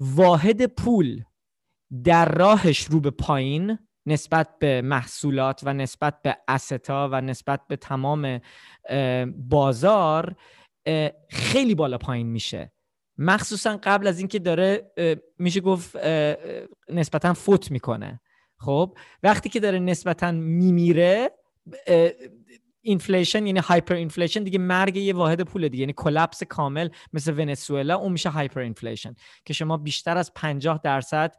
واحد پول در راهش رو به پایین نسبت به محصولات و نسبت به استاک و نسبت به تمام بازار خیلی بالا پایین میشه. مخصوصا قبل از اینکه داره میشه گفت نسبتا فوت می‌کنه. خب وقتی که داره نسبتا میمیره inflation یعنی hyperinflation دیگه مرگ یه واحد پول دیگه. یعنی collapse کامل مثل ونزوئلا اون میشه hyperinflation که شما بیشتر از 50 درصد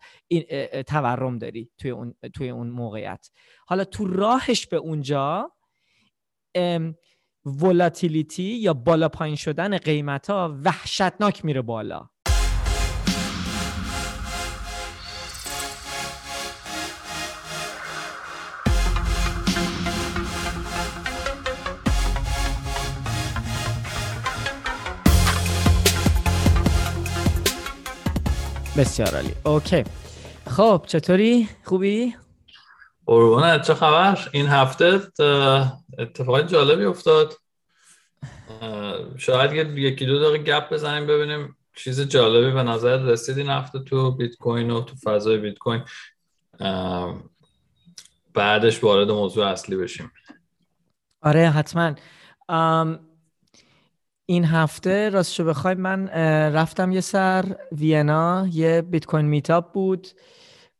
تورم داری توی اون توی اون موقعیت. حالا تو راهش به اونجا ولاتیلیتی یا بالا پایین شدن قیمت ها وحشتناک میره بالا. بسیار عالی. اوکی. خب چطوری؟ خوبی؟ قربونت. چه خبر؟ این هفته اتفاقی جالبی افتاد. شاید یکی دو دقیقه گپ بزنیم ببینیم چیز جالبی به نظر رسید این هفته تو بیت کوین و تو فضای بیت کوین بعدش وارد موضوع اصلی بشیم. آره حتما. این هفته راستشو بخوای من رفتم یه سر وینا یه بیت کوین meetup بود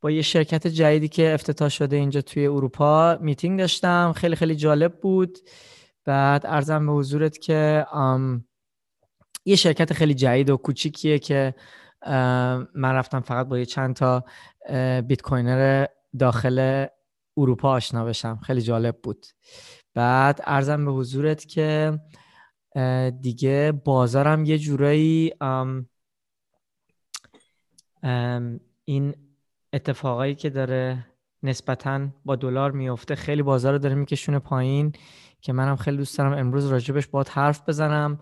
با یه شرکت جدیدی که افتتاح شده اینجا توی اروپا. میتینگ داشتم خیلی خیلی جالب بود. بعد عرضم به حضورت که یه شرکت خیلی جدید و کوچیکیه که من رفتم فقط با یه چند تا bitcoiner داخل اروپا آشنا بشم. خیلی جالب بود. بعد ارزم به حضورت که دیگه بازارم یه جورایی این اتفاقایی که داره نسبتا با دلار میفته خیلی بازار رو داره میکشونه پایین که منم خیلی دوست دارم امروز راجبش باید حرف بزنم.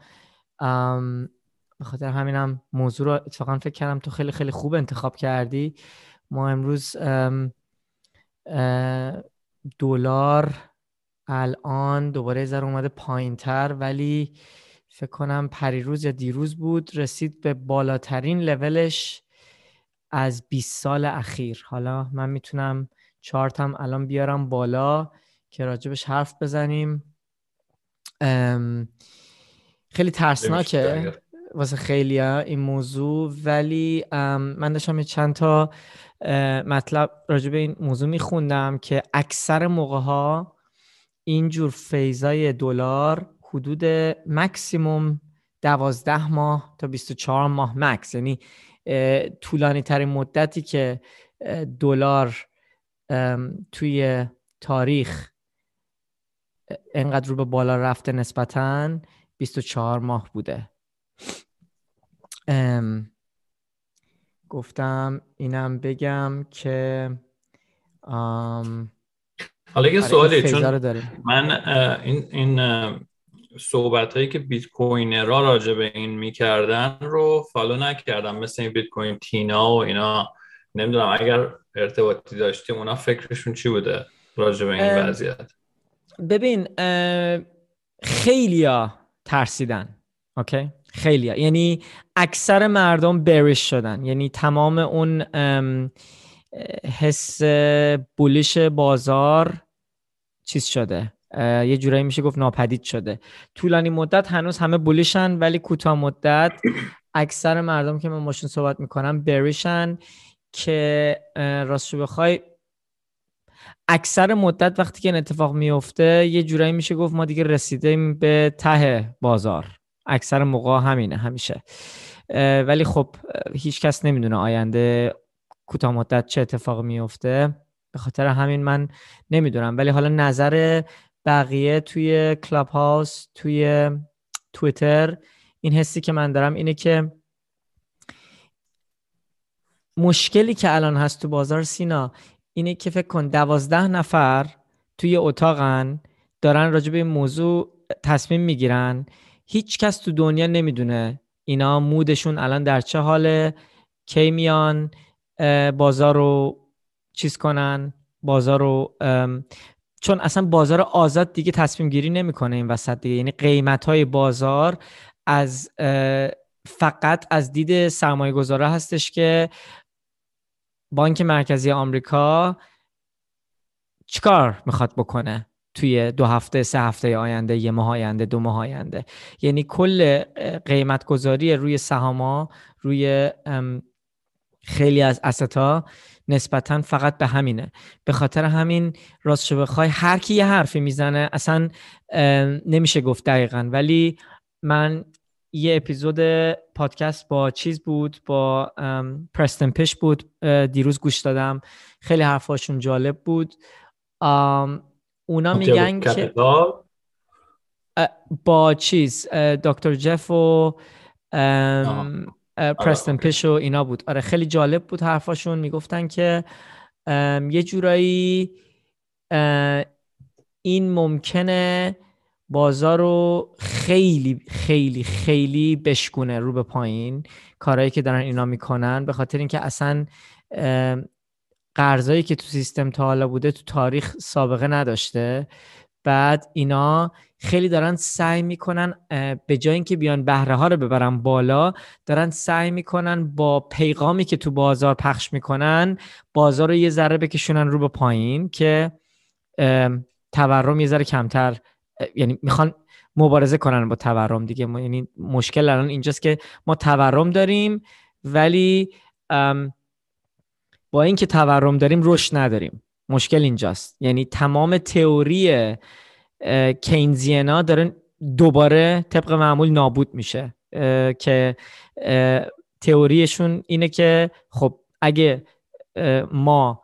به خاطر همینم موضوع رو اتفاقا فکر کردم تو خیلی خیلی خوب انتخاب کردی. ما امروز دلار الان دوباره ذره اومده پایین تر ولی فکر کنم پریروز یا دیروز بود رسید به بالاترین لولش از 20 سال اخیر. حالا من می‌تونم چارتم الان بیارم بالا که راجبش حرف بزنیم. خیلی ترسناکه واسه خیلی این موضوع ولی من داشتم چند تا مطلب راجب این موضوع میخوندم که اکثر موقع ها اینجور فیزای دلار حدود مکسیموم دوازده ماه تا 24 ماه مکس یعنی طولانی ترین مدتی که دلار توی تاریخ انقدر رو به بالا رفته نسبتا 24 ماه بوده. گفتم اینم بگم که حالا یه آره، سوالی چون من این این صحبت هایی که بیت کوین را راجع به این می‌کردن رو فالو نکردم مثل این بیت کوین تینا و اینا. نمی‌دونم اگر ارتباطی داشتیم اونا فکرشون چی بوده راجع به این وضعیت؟ ببین خیلیا ترسیدن Okay؟ خیلیا یعنی اکثر مردم bearish شدن. یعنی تمام اون حس bullish بازار چیز شده یه جورایی میشه گفت ناپدید شده. طولانی مدت هنوز همه bullish ان ولی کوتاه مدت اکثر مردم که من باشون صحبت می‌کنم bearish ان که راستشو بخوای اکثر مدت وقتی که این اتفاق میفته یه جورایی میشه گفت ما دیگه رسیدیم به ته بازار. اکثر موقع همینه همیشه. ولی خب هیچ کس نمی‌دونه آینده کوتاه مدت چه اتفاق میفته به خاطر همین من نمی‌دونم. ولی حالا نظر بقیه توی کلاب هاوس توی تویتر این حسی که من دارم اینه که مشکلی که الان هست تو بازار سینا اینه که فکر کن دوازده نفر توی اتاقن دارن راجع به این موضوع تصمیم می‌گیرن. هیچ کس تو دنیا نمی‌دونه اینا مودشون الان در چه حاله کی میان بازار رو چیز کنن بازار رو چون اصلا بازار آزاد دیگه تصمیم گیری نمی‌کنه این وسط دیگه. یعنی قیمت های بازار از فقط از دید سرمایه گذاره هستش که بانک مرکزی آمریکا چیکار می‌خواد بکنه توی دو هفته سه هفته آینده یه ماه آینده دو ماه آینده. یعنی کل قیمت گذاری روی سهاما روی خیلی از استا نسبتا فقط به همینه. به خاطر همین راست بخوای هر کی یه حرفی می‌زنه اصلا نمیشه گفت دقیقا. ولی من یه اپیزود پادکست با چیز بود با پرستن پش بود دیروز گوش دادم. خیلی حرفاشون جالب بود. اونا میگن که با چیز دکتر جف و پرستن پش و اینا بود. آره خیلی جالب بود حرفاشون. می‌گفتن که یه جورایی این ممکنه بازار رو خیلی خیلی خیلی بشکونه رو به پایین. کارهایی که دارن اینا می‌کنن به خاطر اینکه اصلا قرضایی که تو سیستم تا حالا بوده تو تاریخ سابقه نداشته. بعد اینا خیلی دارن سعی می‌کنن به جای اینکه بیان بهره ها رو ببرن بالا دارن سعی می‌کنن با پیغامی که تو بازار پخش می‌کنن بازار رو یه ذره بکشونن رو به پایین که تورم یه ذره کمتر یعنی می‌خوان مبارزه کنن با تورم دیگه. یعنی مشکل الان اینجاست که ما تورم داریم ولی با اینکه تورم داریم رشد نداریم. مشکل اینجاست. یعنی تمام تئوری کینزینا داره دوباره طبق معمول نابود میشه. که تئوریشون اینه که خب اگه ما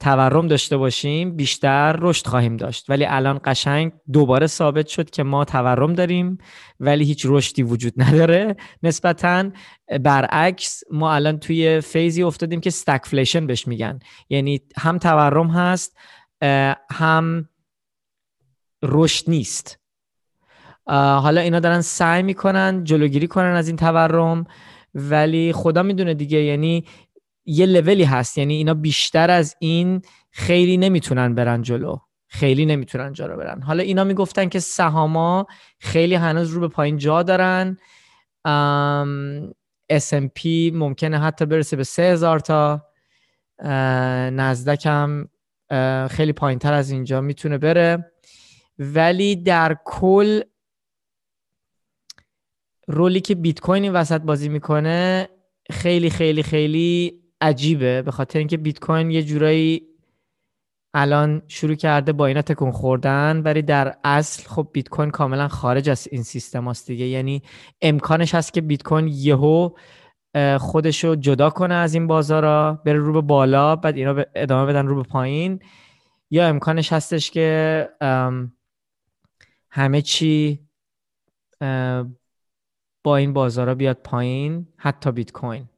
تورم داشته باشیم بیشتر رشد خواهیم داشت. ولی الان قشنگ دوباره ثابت شد که ما تورم داریم ولی هیچ رشدی وجود نداره. نسبتا برعکس ما الان توی فیزی افتادیم که استکفلیشن بهش میگن. یعنی هم تورم هست هم رشد نیست. حالا اینا دارن سعی می‌کنن جلوگیری کنن از این تورم ولی خدا می‌دونه دیگه یعنی یه لولی هست. یعنی اینا بیشتر از این خیلی نمی‌تونن برن جلو. خیلی نمی‌تونن جلو برن. حالا اینا می‌گفتن که سهاما خیلی هنوز رو به پایین جا دارن. S&P ممکنه حتی برسه به 3000 تا. نزدک هم خیلی پایین تر از اینجا می‌تونه بره. ولی در کل رولی که بیت کوین این وسط بازی می‌کنه خیلی خیلی خیلی عجیبه. به خاطر اینکه بیت کوین یه جورایی الان شروع کرده با اینا تکون خوردن ولی در اصل خب بیت کوین کاملا خارج از این سیستم هست دیگه. یعنی امکانش هست که بیت کوین یهو خودش رو جدا کنه از این بازارا بره رو به بالا بعد اینا ادامه بدن رو به پایین. یا امکانش هستش که همه چی با این بازارا بیاد پایین حتی بیت کوین.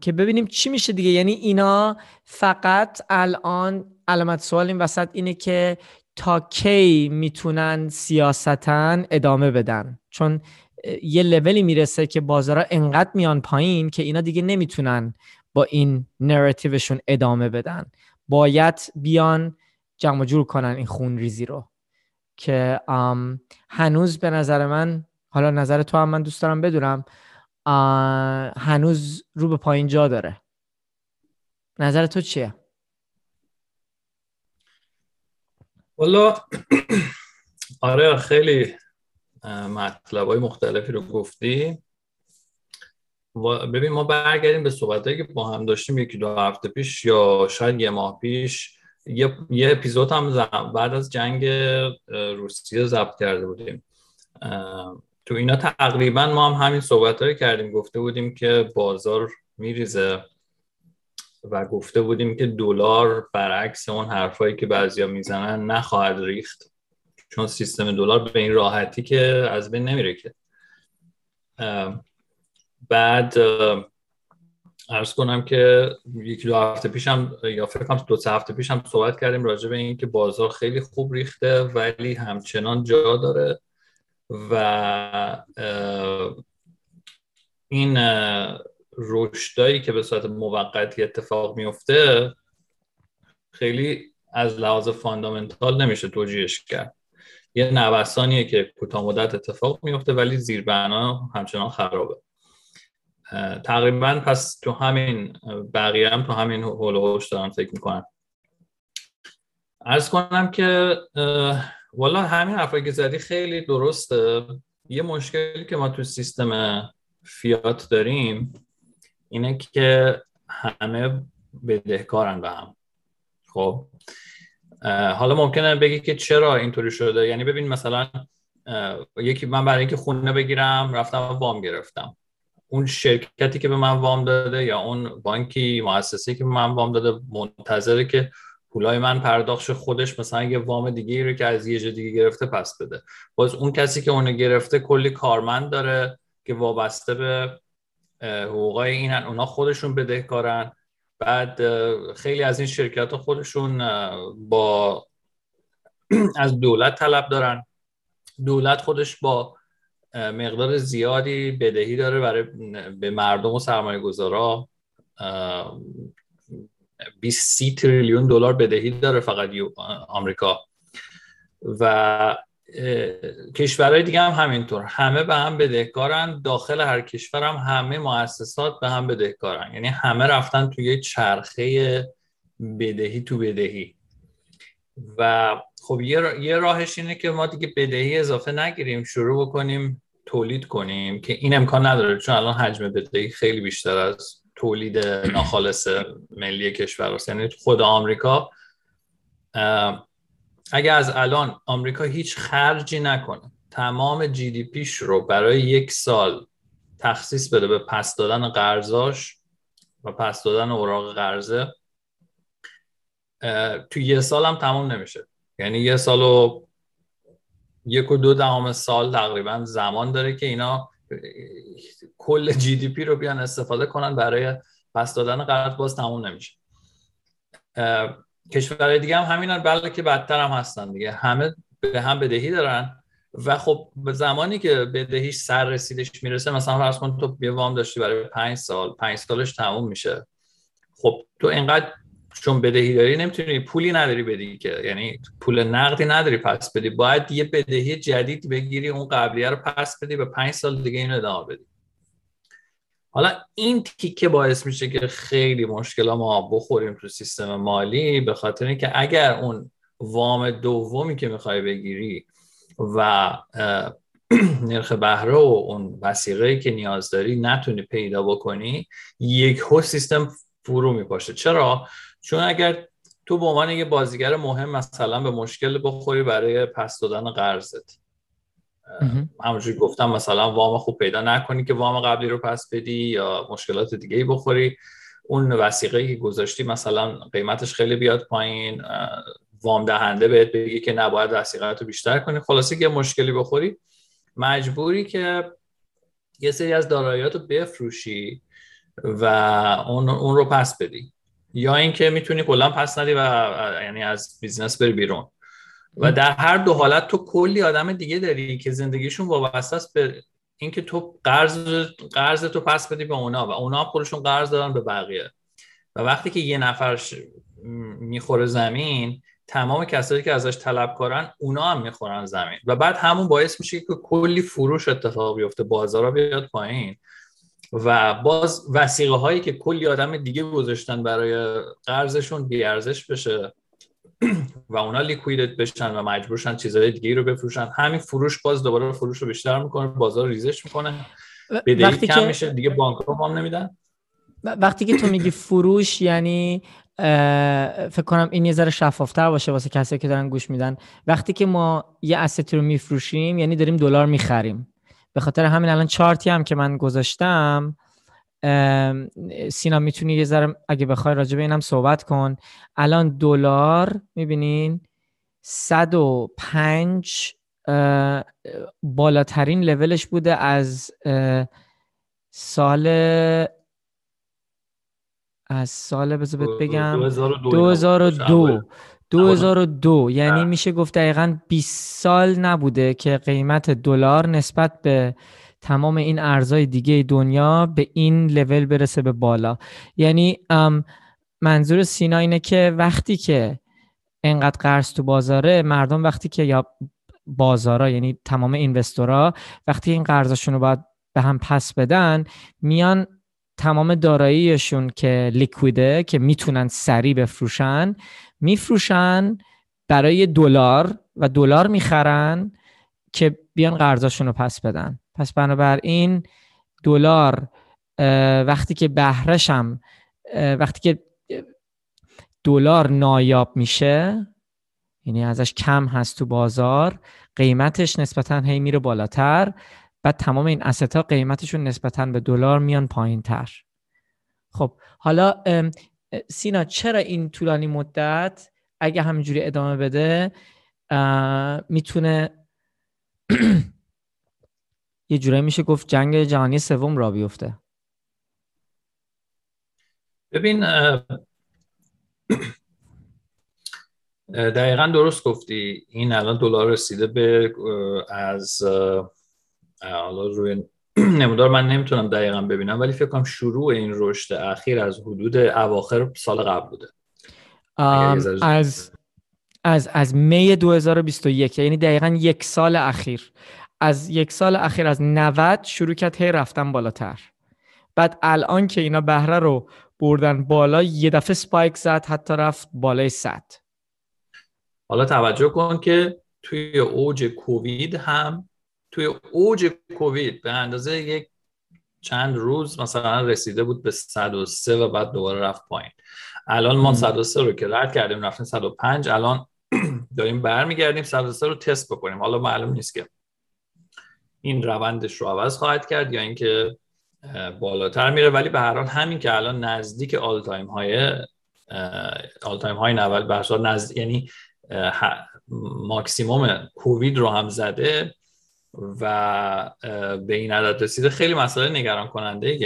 که ببینیم چی میشه دیگه. یعنی اینا فقط الان علامت سوال این وسط اینه که تا کی می‌تونن سیاستن ادامه بدن؟ چون یه لولی می‌رسه که بازارا انقدر میان پایین که اینا دیگه نمی‌تونن با این نراتیوشون ادامه بدن. باید بیان جمع جور کنن این خون ریزی رو. که هنوز به نظر من حالا نظر تو هم من دوست دارم بدونم هنوز رو به پایین جا داره. نظر تو چیه؟ والا آره خیلی مطلب های مختلفی رو گفتی. ببین ما برگردیم به صحبت که با هم داشتیم یکی دو هفته پیش یا شاید یه ماه پیش. یه, یه اپیزود هم بعد از جنگ روسیه ضبط کرده بودیم. تو اینا تقریبا ما هم همین صحبت رو کردیم. گفته بودیم که بازار میریزه و گفته بودیم که دلار برعکس اون حرفایی که بعضیا می‌زنن نخواهد ریخت چون سیستم دلار به این راحتی که از بین نمیره که. بعد ارز کنم که یکی دو هفته پیشم یا فکر کنم دو سه هفته پیشم صحبت کردیم راجع به این که بازار خیلی خوب ریخته ولی همچنان جا داره و این رشدایی که به صورت موقتی اتفاق میفته خیلی از لحاظ فاندامنتال نمیشه توجیهش کرد. یه نوسانیه که کوتاه مدت اتفاق میفته ولی زیربنا همچنان خرابه. تقریبا پس تو همین بقیه هم تو همین هول و دارن فکر می‌کنن ارز کنم که والا همین حرفایی که زدی خیلی درسته. یه مشکلی که ما تو سیستم فیات داریم اینه که همه بدهکارن به هم. خب؟ حالا ممکنه بگی که چرا اینطوری شده؟ یعنی ببین مثلا یکی من برای اینکه خونه بگیرم رفتم وام گرفتم. اون شرکتی که به من وام داده یا اون بانکی مؤسسه‌ای که به من وام داده منتظره که پولای من پرداخت خودش مثلا یه وام دیگه رو که از یه جا دیگه گرفته پس بده. باز اون کسی که اونو گرفته کلی کارمند داره که وابسته به حقوقای این اونا خودشون بدهکارن. بعد خیلی از این شرکت خودشون با از دولت طلب دارن. دولت خودش با مقدار زیادی بدهی داره برای به مردم و سرمایه گذارا 20 تریلیون دلار بدهی داره فقط آمریکا. و کشورهای دیگه هم همینطور. همه به هم بدهکارن. داخل هر کشور هم همه مؤسسات به هم بدهکارن. یعنی همه رفتن توی چرخه بدهی تو بدهی. و خب یه راهش اینه که ما دیگه بدهی اضافه نگیریم شروع بکنیم تولید کنیم که این امکان نداره چون الان حجم بدهی خیلی بیشتر از تولید ناخالص ملی کشور است یعنی خود آمریکا اگه از الان آمریکا هیچ خرجی نکنه تمام جی دی پیش رو برای یک سال تخصیص بده به پس دادن قرضاش و پس دادن اوراق قرضه تو یه سال هم تمام نمیشه. یعنی یه سال و یک و دو دهم سال تقریبا زمان داره که اینا کل جی دی پی رو بیان استفاده کنن. برای پس دادن قرض باز تموم نمیشه. کشورهای دیگه هم همینن بلکه که بدتر هم هستن دیگه. همه به هم بدهی دارن. و خب به زمانی که بدهیش سر رسیدش می‌رسه مثلا فرض کن تو یه وام داشتی برای پنج سال پنج سالش تموم میشه. خب تو اینقدر چون بدهی داری نمی‌تونی پولی نداری بدی که یعنی پول نقدی نداری پس بدی. باید یه بدهی جدید بگیری اون قبلیه رو پس بدی به پنج سال دیگه اینو ادامه بدی. حالا این تیکه باعث میشه که خیلی مشکل ما بخوریم تو سیستم مالی به خاطر اینکه اگر اون وام دومی که می‌خوای بگیری و نرخ بهره و اون وسیقه که نیاز داری نتونی پیدا بکنی یک هو سیستم فرو میپاشه. چرا؟ چون اگر تو به عنوان یه بازیگر مهم مثلا به مشکل بخوری برای پس دادن قرضت. همونجوری گفتم مثلا وام خوب پیدا نکنی که وام قبلی رو پس بدی یا مشکلات دیگه ای بخوری. اون وثیقه که گذاشتی مثلا قیمتش خیلی بیاد پایین وام دهنده بهت بگه که نباید وثیقه رو بیشتر کنی. خلاصه که مشکلی بخوری مجبوری که یه سری از داراییات رو بفروشی و اون, اون رو پس بدی. یا اینکه می‌تونی کلا پس ندی و یعنی از business بری بیرون. و در هر دو حالت تو کلی آدم دیگه داری که زندگیشون وابسته است به اینکه تو قرض قرض تو پس بدی به اونا و اونا خودشون قرض دارن به بقیه. و وقتی که یه نفر می‌خوره زمین تمام کسایی که ازش طلب کارن اونا هم می‌خورن زمین. و بعد همون باعث میشه که کلی فروش اتفاق بیفته بازارا بیاد پایین. و باز وسیقه هایی که کلی آدم دیگه گذاشتن برای قرضشون بیارزش بشه و اونا لیکویدت بشن و مجبورشن چیزهای دیگه رو بفروشن. همین فروش باز دوباره فروش رو بیشتر می‌کنه بازار ریزش می‌کنه. بدهی کم میشه دیگه بانک ها هم نمیدن. وقتی که تو میگی فروش یعنی فکر کنم این یه ذره شفافتر باشه واسه کسی که دارن گوش میدن. وقتی که ما یه استی رو میفروشیم یعنی داریم دلار می‌خریم. به خاطر همین الان چارتی هم که من گذاشتم سینا می‌تونی یه ذره اگه بخوای راجع به اینم صحبت کن. الان دلار می‌بینین 105 بالاترین لولش بوده از سال از سال بذار بگم 2002 2002 یعنی میشه گفت دقیقا 20 سال نبوده که قیمت دلار نسبت به تمام این ارزهای دیگه دنیا به این لول برسه به بالا. یعنی منظور سینا اینه که وقتی که انقدر قرض تو بازاره مردم وقتی که یا بازارا یعنی تمام اینوستورا وقتی این قرضشون رو باید به هم پس بدن میان تمام داراییشون که لیکویده که می‌تونن سریع بفروشن میفروشن برای دلار و دلار می‌خرن که بیان قرضاشون رو پس بدن. پس بنابراین دلار وقتی که بهرشم وقتی که دلار نایاب میشه یعنی ازش کم هست تو بازار قیمتش نسبتا هی میره بالاتر. بعد تمام این استا قیمتشون نسبتا به دلار میان پایین تر. خب حالا سینا چرا این طولانی مدت اگه همینجوری ادامه بده می‌تونه یه جورایی میشه گفت جنگ جهانی سوم را بیفته. ببین دقیقا درست گفتی. این الان دلار رسیده به از حالا روی نمودار من نمی‌تونم دقیقا ببینم ولی فکر کنم شروع این رشد اخیر از حدود اواخر سال قبل بوده. از از از می 2021 یعنی دقیقا یک سال اخیر. از یک سال اخیر از 90 شروع کرد هی رفتن بالاتر. بعد الان که اینا بهره رو بردن بالا یه دفعه سپایک زد حتی رفت بالای 100 حالا توجه کن که توی اوج کووید هم توی اوج کووید به اندازه یک چند روز مثلا رسیده بود به 103 و بعد دوباره رفت پایین. الان ما 103 رو که رد کردیم رفتیم 105 الان داریم برمیگردیم 103 رو تست بکنیم. حالا معلوم نیست که این روندش رو عوض خواهد کرد یا اینکه بالاتر میره. ولی به هر حال همین که الان نزدیک آل تایم های آل تایم های نول به نزد یعنی ماکسیموم کووید رو هم زده و به این عدد رسیده خیلی مسئله نگران کننده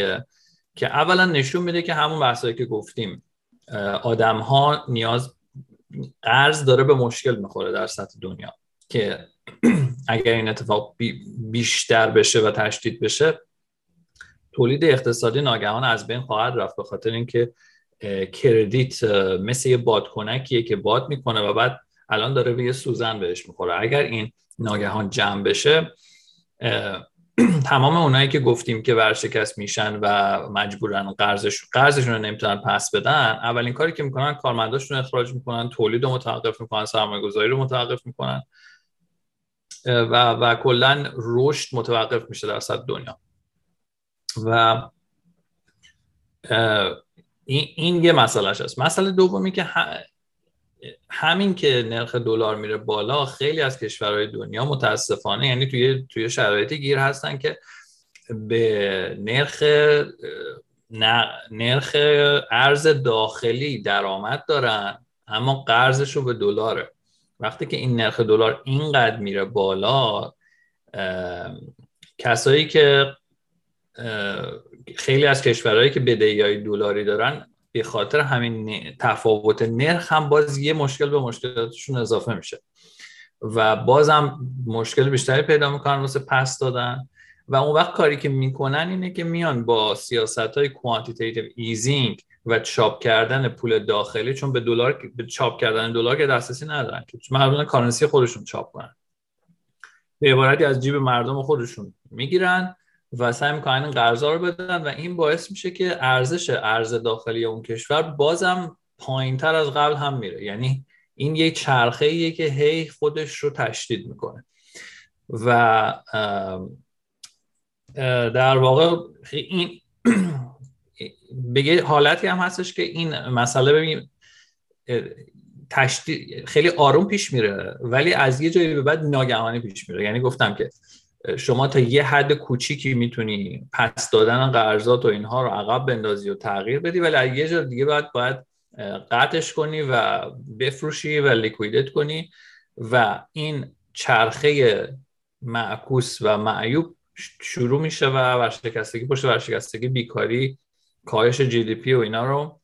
که اولا نشون میده که همون بحثایی که گفتیم آدم ها نیاز قرض داره به مشکل می‌خوره در سطح دنیا که اگر این اتفاق بیشتر بشه و تشدید بشه تولید اقتصادی ناگهان از بین خواهد رفت به خاطر اینکه کردیت مثل یه بادکنکیه که باد می‌کنه و بعد الان داره به یه سوزن بهش می‌خوره. اگر این ناگهان جمع بشه تمام اونایی که گفتیم که ورشکست میشن و مجبورن قرضش قرضشون رو نمی‌تونن پس بدن اولین کاری که می‌کنن کارمنداشون اخراج می‌کنن تولید رو متوقف می‌کنن سرمایه گذاری رو متوقف می‌کنن و و کلا رشد متوقف میشه در سطح دنیا. و این, این یه مسئلهش هست. مسئله دومی که همین که نرخ دلار میره بالا خیلی از کشورهای دنیا متاسفانه یعنی توی توی شرایطی گیر هستن که به نرخ نرخ ارز داخلی درآمد دارن اما قرضش رو به دلاره. وقتی که این نرخ دلار اینقدر میره بالا کسایی که خیلی از کشورهایی که بدهی های دلاری دارن به خاطر همین تفاوت نرخ هم باز یه مشکل به مشکلاتشون اضافه میشه. و بازم مشکل بیشتری پیدا می‌کنن واسه پس دادن. و اون وقت کاری که می‌کنن اینه که میان با سیاست های quantitative easing و چاپ کردن پول داخلی چون به دلار به چاپ کردن دلار که دسترسی ندارن که مردم currency خودشون چاپ کنن. به عبارتی از جیب مردم خودشون می‌گیرن و سعی می‌کنن این قرضا رو بدن و این باعث میشه که ارزش ارز داخلی اون کشور بازم پایین تر از قبل هم میره. یعنی این یه چرخه ایه که هی خودش رو تشدید می‌کنه. و در واقع این بگه حالتی هم هستش که این مسئله ببین تشدید خیلی آروم پیش میره ولی از یه جایی به بعد ناگهانی پیش میره. یعنی گفتم که شما تا یه حد کوچیکی می‌تونی پس دادن قرضات و اینها رو عقب بندازی و تغییر بدی ولی یه جا دیگه باید باید قطعش کنی و بفروشی و لیکویدت کنی و این چرخه معکوس و معیوب شروع میشه و ورشکستگی پشت ورشکستگی بیکاری کاهش جی دی پی و اینا رو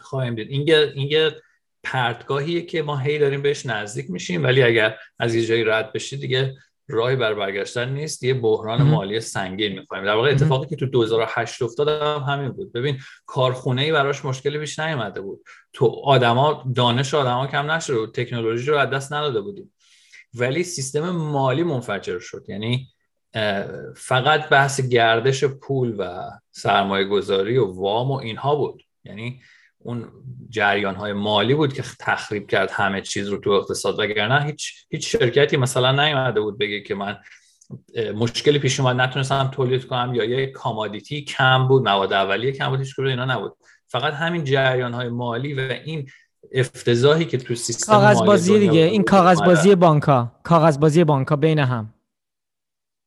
خواهیم دید. این یه پرتگاهیه که ما هی داریم بهش نزدیک میشیم ولی اگر از یه جایی رد بشی دیگه راهی بر برگشتن نیست. یه بحران مالی سنگین می‌خوایم. در واقع اتفاقی که تو 2008 افتاد هم همین بود. ببین کارخونه ای براش مشکلی پیش نیومده بود. تو آدما دانش آدما کم نشده بود. تکنولوژی رو از دست نداده بودیم. ولی سیستم مالی منفجر شد. یعنی فقط بحث گردش پول و سرمایه گذاری و وام و اینها بود. یعنی اون جریان های مالی بود که تخریب کرد همه چیز رو تو اقتصاد وگرنه هیچ هیچ شرکتی مثلا نیومده بود بگه که من مشکلی پیش اومد نتونستم تولید کنم یا یه کامادیتی کم بود مواد اولیه کم بود هیچ اینا نبود. فقط همین جریان های مالی و این افتضاحی که تو سیستم کاغذ بازی دیگه این کاغذ بازی بانکا کاغذ بازی بانکا بین هم.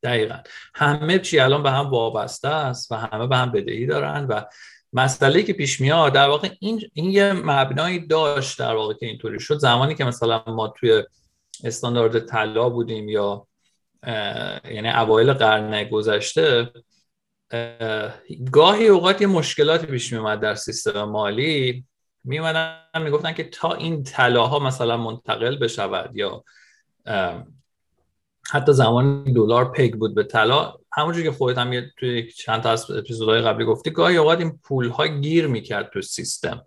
دقیقا. همه چی الان به هم وابسته است و همه به هم بدهی دارن و مسئله که پیش میاد در واقع این این یه مبنایی داشت در واقع که اینطوری شد. زمانی که مثلا ما توی استاندارد طلا بودیم یا یعنی اوایل قرن گذشته گاهی اوقات یه مشکلاتی پیش میومد در سیستم مالی. میومدن می‌گفتن که تا این طلاها مثلا منتقل بشود یا حتی زمان دلار پگ بود به طلا. همونجور که خودت هم توی چند تا از اپیزودهای قبلی گفتی گاهی اوقات این پول ها گیر می‌کرد تو سیستم.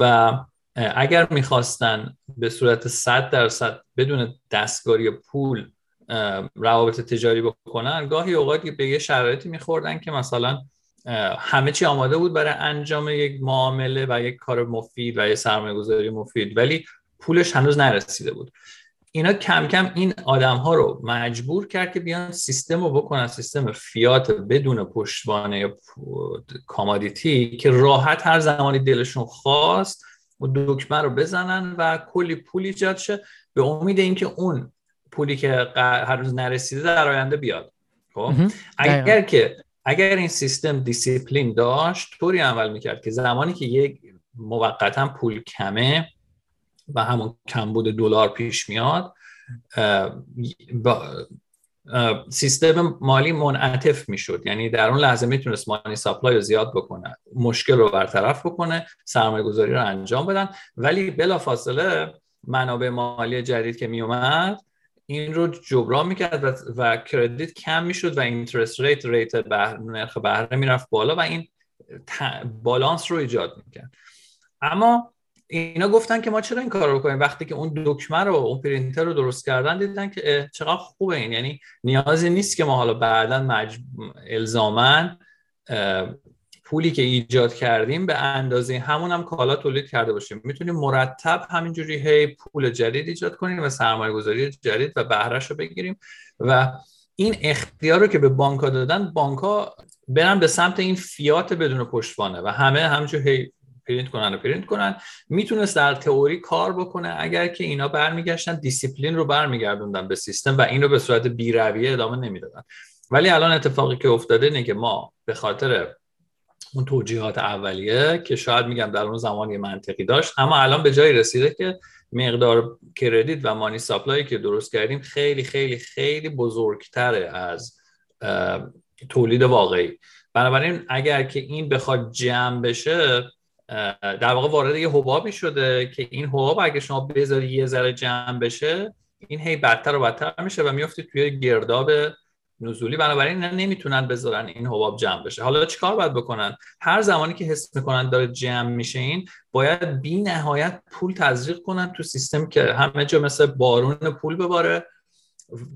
و اگر می‌خواستن به صورت 100 درصد بدون دستگاری پول روابط تجاری بکنن گاهی اوقات به یه شرایطی میخوردن که مثلا همه چی آماده بود برای انجام یک معامله و یک کار مفید و یک سرمایه گذاری مفید ولی پولش هنوز نرسیده بود. اینا کم کم این آدم ها رو مجبور کرد که بیان سیستم رو بکنن سیستم فیات بدون پشتوانه commodity که راحت هر زمانی دلشون خواست و دکمه رو بزنن و کلی پول ایجاد شه به امید اینکه اون پولی که امروز نرسیده در آینده بیاد. خب؟ اگر که اگر این سیستم دیسیپلین داشت طوری عمل می‌کرد که زمانی که یک موقتا پول کمه و همون کمبود دلار پیش میاد. سیستم مالی منعطف می‌شد. یعنی در اون لحظه می‌تونست money supply رو زیاد بکنه مشکل رو برطرف بکنه سرمایه گذاری رو انجام بدن. ولی بلافاصله منابع مالی جدید که میومد این رو جبران می‌کرد و, و credit کم می‌شد و interest rate rate نرخ بهره می‌رفت بالا و این بالانس رو ایجاد می‌کرد. اما اینا گفتن که ما چرا این کار رو بکنیم؟ وقتی که اون دکمه رو اون پرینتر رو درست کردن دیدن که چقدر خوبه. این یعنی نیازی نیست که ما حالا بعدا مج... الزاما پولی که ایجاد کردیم به اندازه همون هم کالا تولید کرده باشیم. می‌تونیم مرتب همینجوری هی پول جدید ایجاد کنیم و سرمایه گذاری جدید و بهرش رو بگیریم. و این اختیار رو که به بانک دادن بانک ها برن به سمت این فیات بدون پشتوانه و همه همینجور هی پرینت کنن و پرینت کنن می‌تونست در تئوری کار بکنه. اگر که اینا برمیگشتن دیسیپلین رو برمیگردوندن به سیستم و این رو به صورت بیرویه ادامه نمی‌دادن. ولی الان اتفاقی که افتاده اینه که ما به خاطر اون توجیهات اولیه که شاید میگم در اون زمان یه منطقی داشت اما الان به جایی رسیده که مقدار کردیت و مانی ساپلایی که درست کردیم خیلی خیلی خیلی بزرگتره از تولید واقعی. بنابراین اگر که این بخواد جمع بشه در واقع وارد یه حبابی شده که این حباب اگه شما بذاری یه ذره جمع بشه این هی بدتر و بدتر میشه و میفته توی گرداب نزولی. بنابراین نمی‌تونن بذارن این حباب جمع بشه. حالا چیکار باید بکنن؟ هر زمانی که حس می‌کنن داره جمع میشه این باید بی نهایت پول تزریق کنن تو سیستم که همه جا مثل بارون پول بباره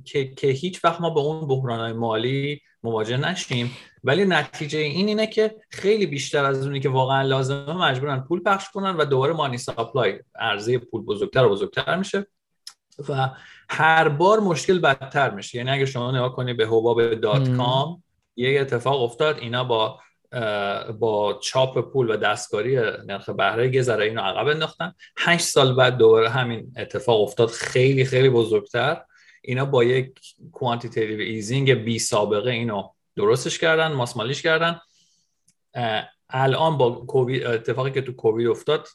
که, که هیچ وقت ما به اون بحران مالی مواجه نشیم. ولی نتیجه این اینه که خیلی بیشتر از اونی که واقعا لازمه مجبورن پول پخش کنن و دوباره مانی ساپلای عرضه پول بزرگتر و بزرگتر میشه و هر بار مشکل بدتر میشه. یعنی اگه شما نگاه کنید به حباب dot-com یه اتفاق افتاد اینا با با چاپ پول و دستکاری نرخ بهره یه ذره اینو عقب انداختن. هشت سال بعد دوباره همین اتفاق افتاد خیلی خیلی بزرگتر. اینا با یک quantitative easing بی سابقه اینو درستش کردن ماسمالیش کردن. الان با کووید اتفاقی که تو کووید افتاد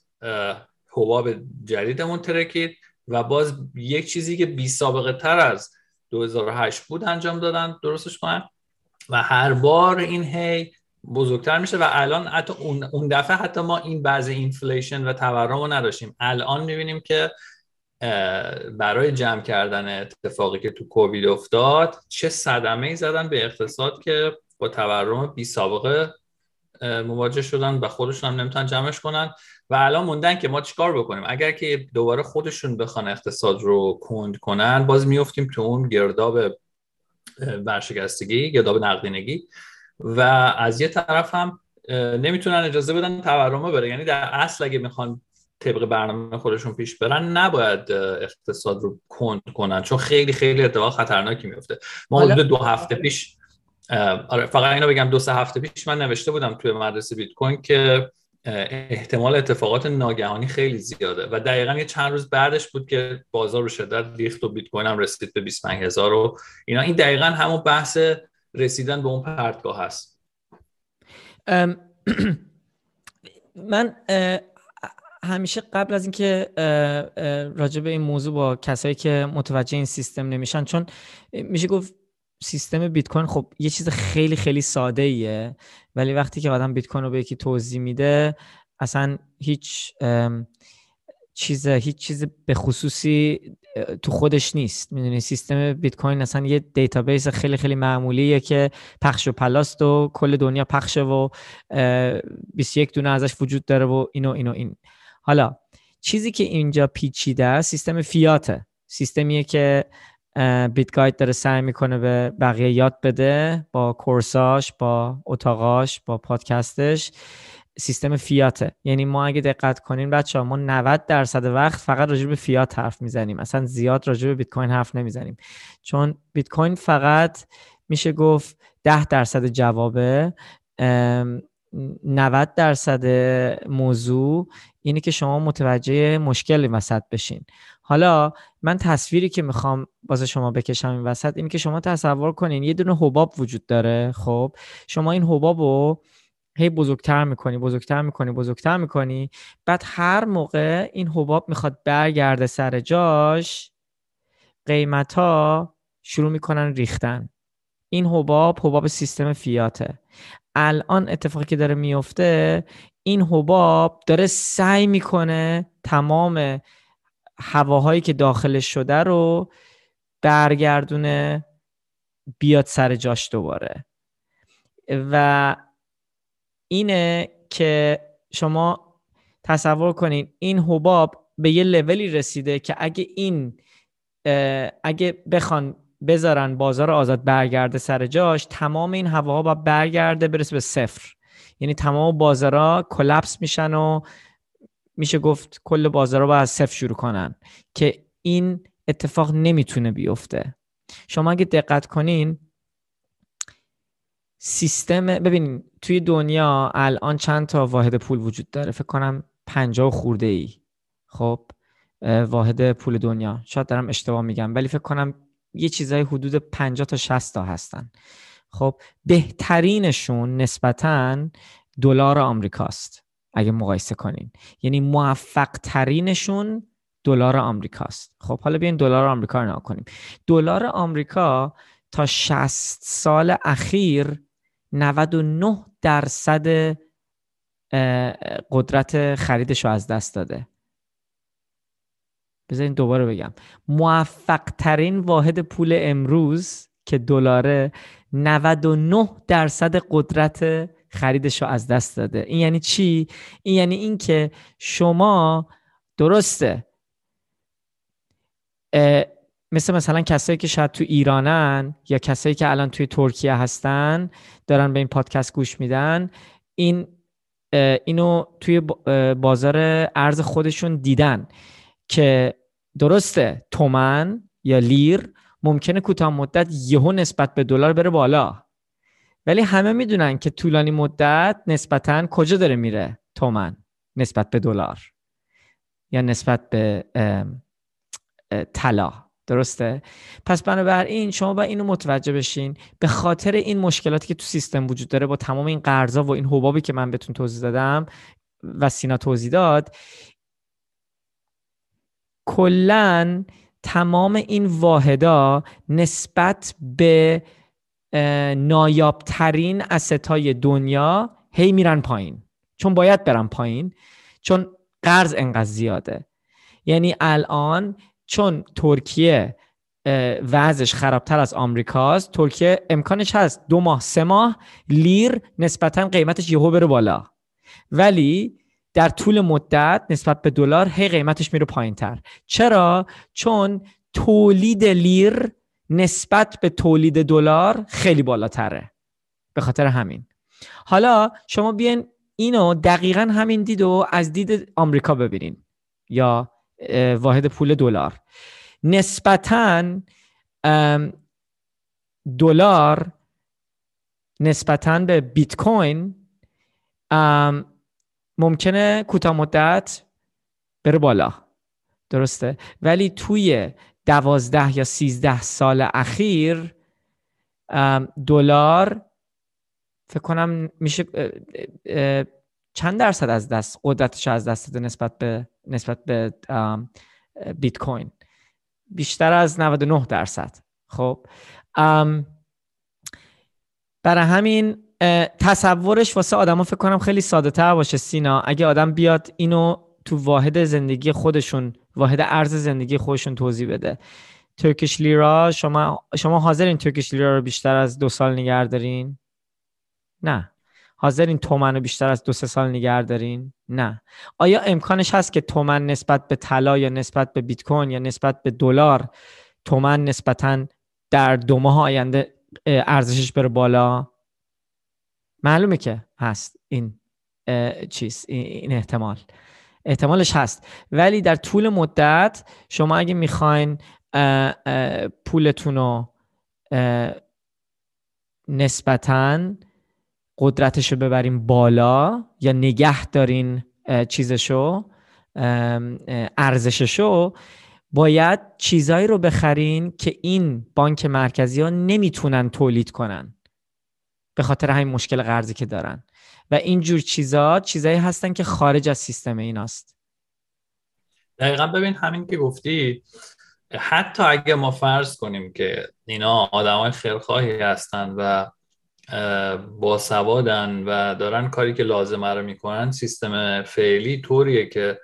حباب جدیدمون ترکید و باز یک چیزی که بی سابقه تر از 2008 بود انجام دادن درستش کنن. و هر بار این هی بزرگتر میشه و الان حتی اون دفعه حتی ما این بعض inflation و تورم رو نداشتیم. الان می‌بینیم که برای جمع کردن اتفاقی که تو کووید افتاد چه صدمه ای زدن به اقتصاد که با تورم بی سابقه مواجه شدن و خودشون هم نمی‌تونن جمعش کنن. و الان موندن که ما چیکار بکنیم؟ اگر که دوباره خودشون بخوان اقتصاد رو کند کنن باز میفتیم تو اون گرداب ورشکستگی گرداب نقدینگی. و از یه طرف هم نمی‌تونن اجازه بدن تورمه بره. یعنی در اصل اگه می‌خوان طبق برنامه خودشون پیش برن نباید اقتصاد رو کند کنن چون خیلی خیلی اتفاق خطرناکی میفته. ما حدود دو هفته پیش آره فقط اینو بگم دو سه هفته پیش من نوشته بودم توی مدرسه بیت کوین که احتمال اتفاقات ناگهانی خیلی زیاده و دقیقا یه چند روز بعدش بود که بازار رو شدت ریخت و بیت کوین هم رسید به 25 هزار و اینا. این دقیقا همون بحث رسیدن به اون پرتگاه هست. من همیشه قبل از اینکه راجع به این موضوع با کسایی که متوجه این سیستم نمیشن چون میشه گفت سیستم بیت کوین خب یه چیز خیلی خیلی ساده ایه ولی وقتی که آدم بیت کوین رو به یکی توضیح میده اصلا هیچ چیز هیچ چیز به خصوصی تو خودش نیست. می‌دونی سیستم بیت کوین اصلا یه database خیلی خیلی معمولیه که پخش و پلاست و کل دنیا پخشه و 21 دونه ازش وجود داره و اینو اینو این. حالا چیزی که اینجا پیچیده سیستم فیاته. سیستمیه که بیت داره سعی می‌کنه به بقیه یاد بده با کورساش با اتاقاش با پادکستش. سیستم فیاته. یعنی ما اگه دقت کنیم بچه ها ما 90 درصد وقت فقط راجع به فیات حرف می‌زنیم. اصلا زیاد راجع به بیت کوین حرف نمی‌زنیم. چون بیت کوین فقط میشه گفت 10 درصد جوابه. 90 درصد موضوع اینه که شما متوجه مشکلی وسط بشین. حالا من تصویری که می‌خوام واسه شما بکشم این وسط اینه که شما تصور کنین یه دونه حباب وجود داره خب؟ شما این حباب رو هی بزرگتر می‌کنی بزرگتر می‌کنی بزرگتر می‌کنی بعد هر موقع این حباب می‌خواد برگرده سر جاش قیمت ها شروع می‌کنن ریختن. این حباب حباب سیستم فیاته. الان اتفاقی که داره میفته این حباب داره سعی می‌کنه تمام هواهایی که داخلش شده رو برگردونه بیاد سر جاش دوباره. و اینه که شما تصور کنید این حباب به یه لولی رسیده که اگه این اگه بخوان بذارن بازار آزاد برگرده سر جاش تمام این هواها با برگرده برسه به صفر. یعنی تمام بازارها کلپس میشن و میشه گفت کل بازارها با از صفر شروع کنن که این اتفاق نمی‌تونه بیفته. شما اگه دقت کنین سیستم ببینین توی دنیا الان چند تا واحد پول وجود داره؟ فکر کنم پنجاه خورده ای خب واحد پول دنیا. شاید دارم اشتباه میگم ولی فکر کنم یه چیزای حدود 50 تا 60 تا هستن. خب بهترینشون نسبتا دلار آمریکاست اگه مقایسه کنین. یعنی موفق ترینشون دلار آمریکاست. خب حالا بیاین دلار آمریکا رو نگاه کنیم. دلار آمریکا تا 60 سال اخیر 99 درصد قدرت خریدش رو از دست داده. بذارین دوباره بگم. موفق ترین واحد پول امروز که دلاره 99 درصد قدرت خریدش رو از دست داده. این یعنی چی؟ این یعنی اینکه شما درسته. مثل مثلا کسایی که شاید تو ایرانن یا کسایی که الان توی ترکیه هستن دارن به این پادکست گوش میدن این اینو توی بازار ارز خودشون دیدن که درسته تومن یا لیر ممکنه کوتاه مدت یهو نسبت به دلار بره بالا. ولی همه می‌دونن که طولانی مدت نسبتا کجا داره میره؟ تومن. نسبت به دلار. یا نسبت به طلا. درسته؟ پس بنابراین شما با اینو متوجه بشین. به خاطر این مشکلاتی که تو سیستم وجود داره با تمام این قرضا و این حبابی که من بهتون توضیح دادم و سینا توضیح داد کلا تمام این واحدا نسبت به نایابترین استای دنیا هی میرن پایین. چون باید برن پایین. چون قرض انقدر زیاده. یعنی الان چون ترکیه وضعش خرابتر از آمریکاست ترکیه امکانش هست دو ماه سه ماه لیر نسبتا قیمتش یهو بره بالا. ولی در طول مدت نسبت به دلار هی قیمتش میره پایین تر چرا؟ چون تولید لیر نسبت به تولید دلار خیلی بالاتره. به خاطر همین. حالا شما بیاین اینو دقیقا همین دید و از دید آمریکا ببینین. یا واحد پول دلار. نسبتا دلار نسبتا به بیت کوین ممکنه کوتاه مدت بره بالا. درسته. ولی توی دوازده یا سیزده سال اخیر دلار فکر کنم میشه چند درصد از دست قدرتش از دست داده نسبت به نسبت به بیت کوین. بیشتر از 99 درصد. خب. برای همین تصورش واسه آدما فکر کنم خیلی ساده تر باشه سینا. اگه آدم بیاد اینو تو واحد زندگی خودشون واحد ارز زندگی خودشون توضیح بده. ترکیش لیرا شما شما حاضرین ترکیش لیرا رو بیشتر از دو سال نگه دارین؟ نه. حاضرین تومن رو بیشتر از دو سه سال نگه دارین؟ نه. آیا امکانش هست که تومن نسبت به طلا یا نسبت به بیت کوین یا نسبت به دلار تومن نسبتا در دو ماه آینده ارزشش بره بالا؟ معلومه که هست این چیز این احتمال. احتمالش هست. ولی در طول مدت شما اگه می‌خواین پولتون رو نسبتا قدرتش رو ببرین بالا یا نگه دارین چیزشو ارزششو باید چیزایی رو بخرین که این بانک مرکزی ها نمی‌تونن تولید کنن. به خاطر همین مشکل قرضی که دارن. و اینجور چیزا چیزایی هستن که خارج از سیستم ایناست. دقیقا ببین همین که گفتی حتی اگه ما فرض کنیم که اینا آدم های خیرخواهی هستن و باسوادن و دارن کاری که لازمه رو می‌کنن سیستم فعلی طوریه که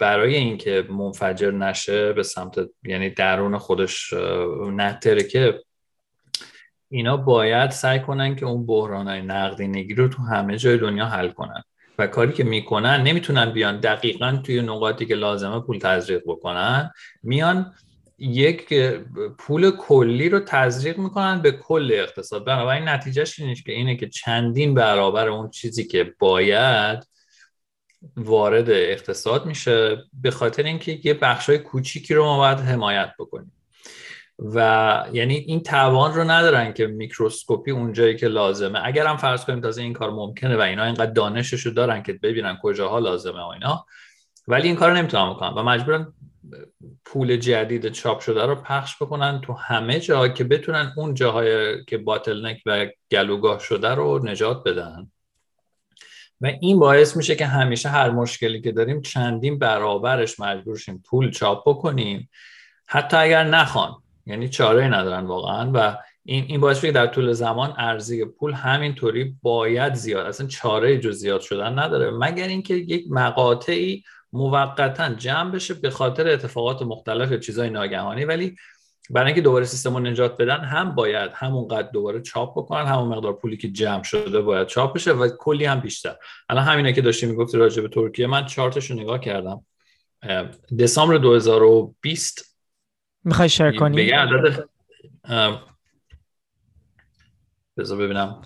برای اینکه منفجر نشه به سمت یعنی درون خودش نترکه اینا باید سعی کنن که اون بحران های نقدینگی رو تو همه جای دنیا حل کنن و کاری که می‌کنن نمی‌تونن بیان دقیقا توی نقاطی که لازمه پول تزریق بکنن میان یک پول کلی رو تزریق می‌کنن به کل اقتصاد. بنابراین نتیجهش اینه که اینه که چندین برابر اون چیزی که باید وارد اقتصاد میشه به خاطر اینکه یه بخشای کوچیکی رو ما باید حمایت بکنیم. و یعنی این توان رو ندارن که میکروسکوپی اونجایی که لازمه. اگر هم فرض کنیم تازه این کار ممکنه و اینا اینقدر دانشش رو دارن که ببینن کجاها لازمه و اینا ولی این کار رو نمی‌تونن بکنن و مجبورن پول جدید چاپ شده رو پخش بکنن تو همه جا که بتونن اون جاهای که باتلنک و گلوگاه شده رو نجات بدن. و این باعث میشه که همیشه هر مشکلی که داریم چندین برابرش مجبور شیم پول چاپ بکنیم. حتی اگر نخوان. یعنی چاره ندارن واقعا و این این باعث در طول زمان ارزی پول همینطوری باید زیاد اصلا چاره جز زیاد شدن نداره. مگر اینکه یک مقاطعی موقتا جمع بشه به خاطر اتفاقات مختلف چیزای ناگهانی ولی برای اینکه دوباره سیستم رو نجات بدن هم باید همونقدر دوباره چاپ بکنن همون مقدار پولی که جمع شده باید چاپ بشه و کلی هم بیشتر. الان همینه که داشتی می‌گفتی راجع به ترکیه من چارتش رو نگاه کردم. دسامبر 2020 می‌خوای share کنی؟ بذار ببینم.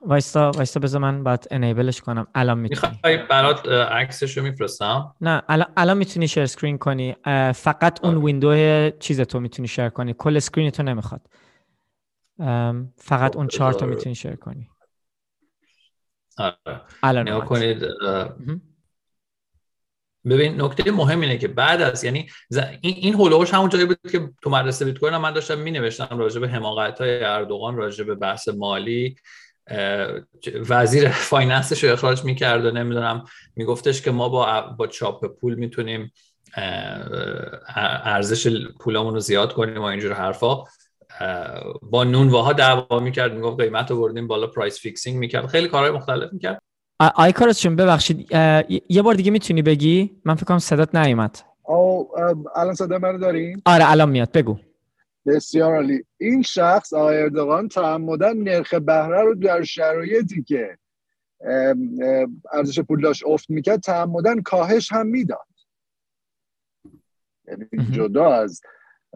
وایستا وایستا بذار من بعد enable ش کنم. الان می‌تونی. می‌خوای برات عکسش رو میفرستم؟ نه الان الان می‌تونی share screen کنی. فقط اون window چیز تو می‌تونی share کنی. کل screen تو نمی‌خواد فقط اون چارت رو می‌تونی share کنی. آره. الان نگاه کنید ببین نکته مهم اینه که بعد از یعنی این این هولوش همون جایی بود که تو مدرسه بیت کوین من داشتم می نوشتم راجع به حماقت های اردوغان راجع به بحث مالی. وزیر finance ش رو اخراج می‌کرد و نمی‌دونم میگفتش که ما با با چاپ پول می‌تونیم ارزش پولمون رو زیاد کنیم و اینجور حرفا. با نونواها دعوا می‌کرد می‌گفت قیمت رو بردیم بالا price fixing می‌کرد خیلی کارهای مختلف می‌کرد. آی کارش ببخشید یه بار دیگه می‌تونی بگی؟ من فکر کنم صدات نیومد. خب الان صدا منو داریم آره الان میاد. بگو. بسیار عالی. این شخص آقای اردوغان تعمدن نرخ بهره رو در شرایطی که ارزش پول داشت افت می‌کرد تعمدن کاهش هم می‌داد. یعنی جدا از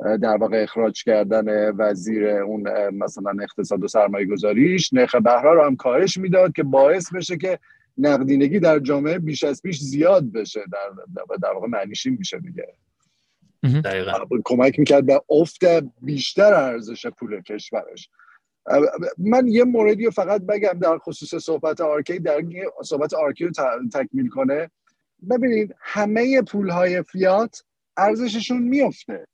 در واقع اخراج کردن وزیر اون مثلا اقتصاد و سرمایه گذاریش نرخ بهره رو هم کاهش می‌داد که باعث بشه که نقدینگی در جامعه بیش از پیش زیاد بشه. در, در واقع معنیش میشه دیگه. کمک می‌کرد به افت بیشتر ارزش پول کشورش. من یه موردی رو فقط بگم در خصوص صحبت آرکی. در صحبت آرکی رو تکمیل کنه. ببینید همه پول های فیات ارزششون میفته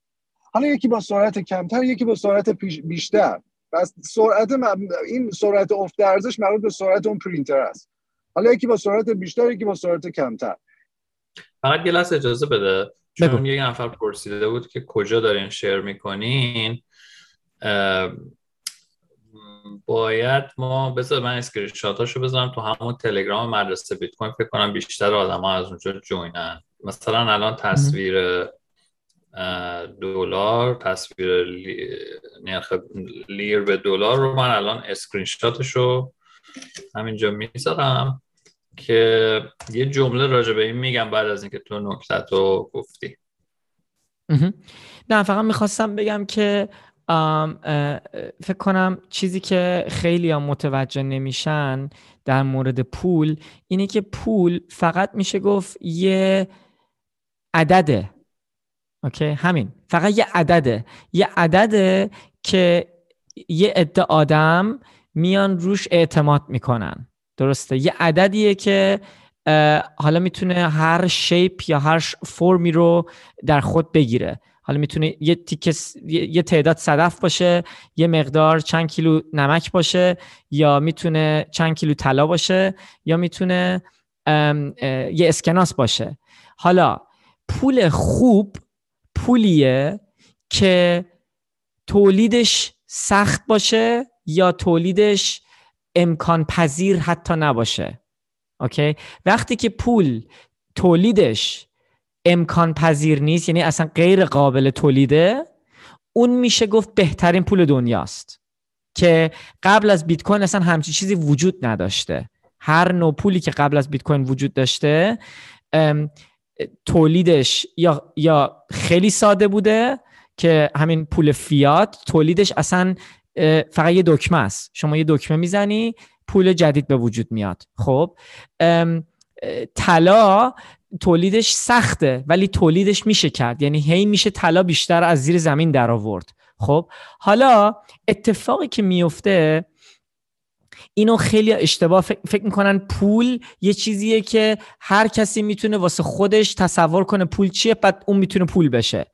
حالا یکی با سرعت کمتر یکی با سرعت بیشتر. پس سرعت این سرعت افت ارزش مربوط به سرعت اون پرینتر است. حالا یکی با سرعت بیشتر یکی با سرعت کمتر. فقط یه لحظه اجازه بده. چون یه نفر پرسیده بود که کجا دارین share می‌کنین. باید ما بذار من اسکرین شاتاشو بذارم تو همون تلگرام مدرسه بیت کوین. فکر کنم بیشتر آدم ها از اونجا join ن. مثلا الان تصویر دلار تصویر نرخ لیر به دلار رو من الان اسکرین شاتشو همینجا می‌ذارم که یه جمله راجع به این میگم بعد از اینکه تو نکتت رو گفتی. نه فقط می‌خواستم بگم که فکر کنم چیزی که خیلی هم متوجه نمیشن در مورد پول اینه که پول فقط میشه گفت یه عدده اوکی؟ همین. فقط یه عدده. یه عدده که یه عده آدم میان روش اعتماد می‌کنن. درسته؟ یه عددیه که حالا می‌تونه هر شیپ یا هر فرمی رو در خود بگیره. حالا می‌تونه یه تیکه یه تعداد صدف باشه یه مقدار چند کیلو نمک باشه یا می‌تونه چند کیلو طلا باشه یا می‌تونه یه اسکناس باشه. حالا پول خوب پولیه که تولیدش سخت باشه یا تولیدش امکان پذیر حتی نباشه. اوکی؟ وقتی که پول تولیدش امکان پذیر نیست یعنی اصلا غیر قابل تولیده اون میشه گفت بهترین پول دنیاست. که قبل از بیت کوین اصلا همچی چیزی وجود نداشته. هر نوع پولی که قبل از بیت کوین وجود داشته تولیدش یا یا خیلی ساده بوده که همین پول فیات تولیدش اصلا فقط یه دکمه است. شما یه دکمه می‌زنی پول جدید به وجود میاد. خب طلا تولیدش سخته ولی تولیدش میشه کرد. یعنی هی میشه طلا بیشتر از زیر زمین در آورد خب حالا اتفاقی که میفته اینو خیلی اشتباه فکر می‌کنن پول یه چیزیه که هر کسی می‌تونه واسه خودش تصور کنه پول چیه بعد اون می‌تونه پول بشه.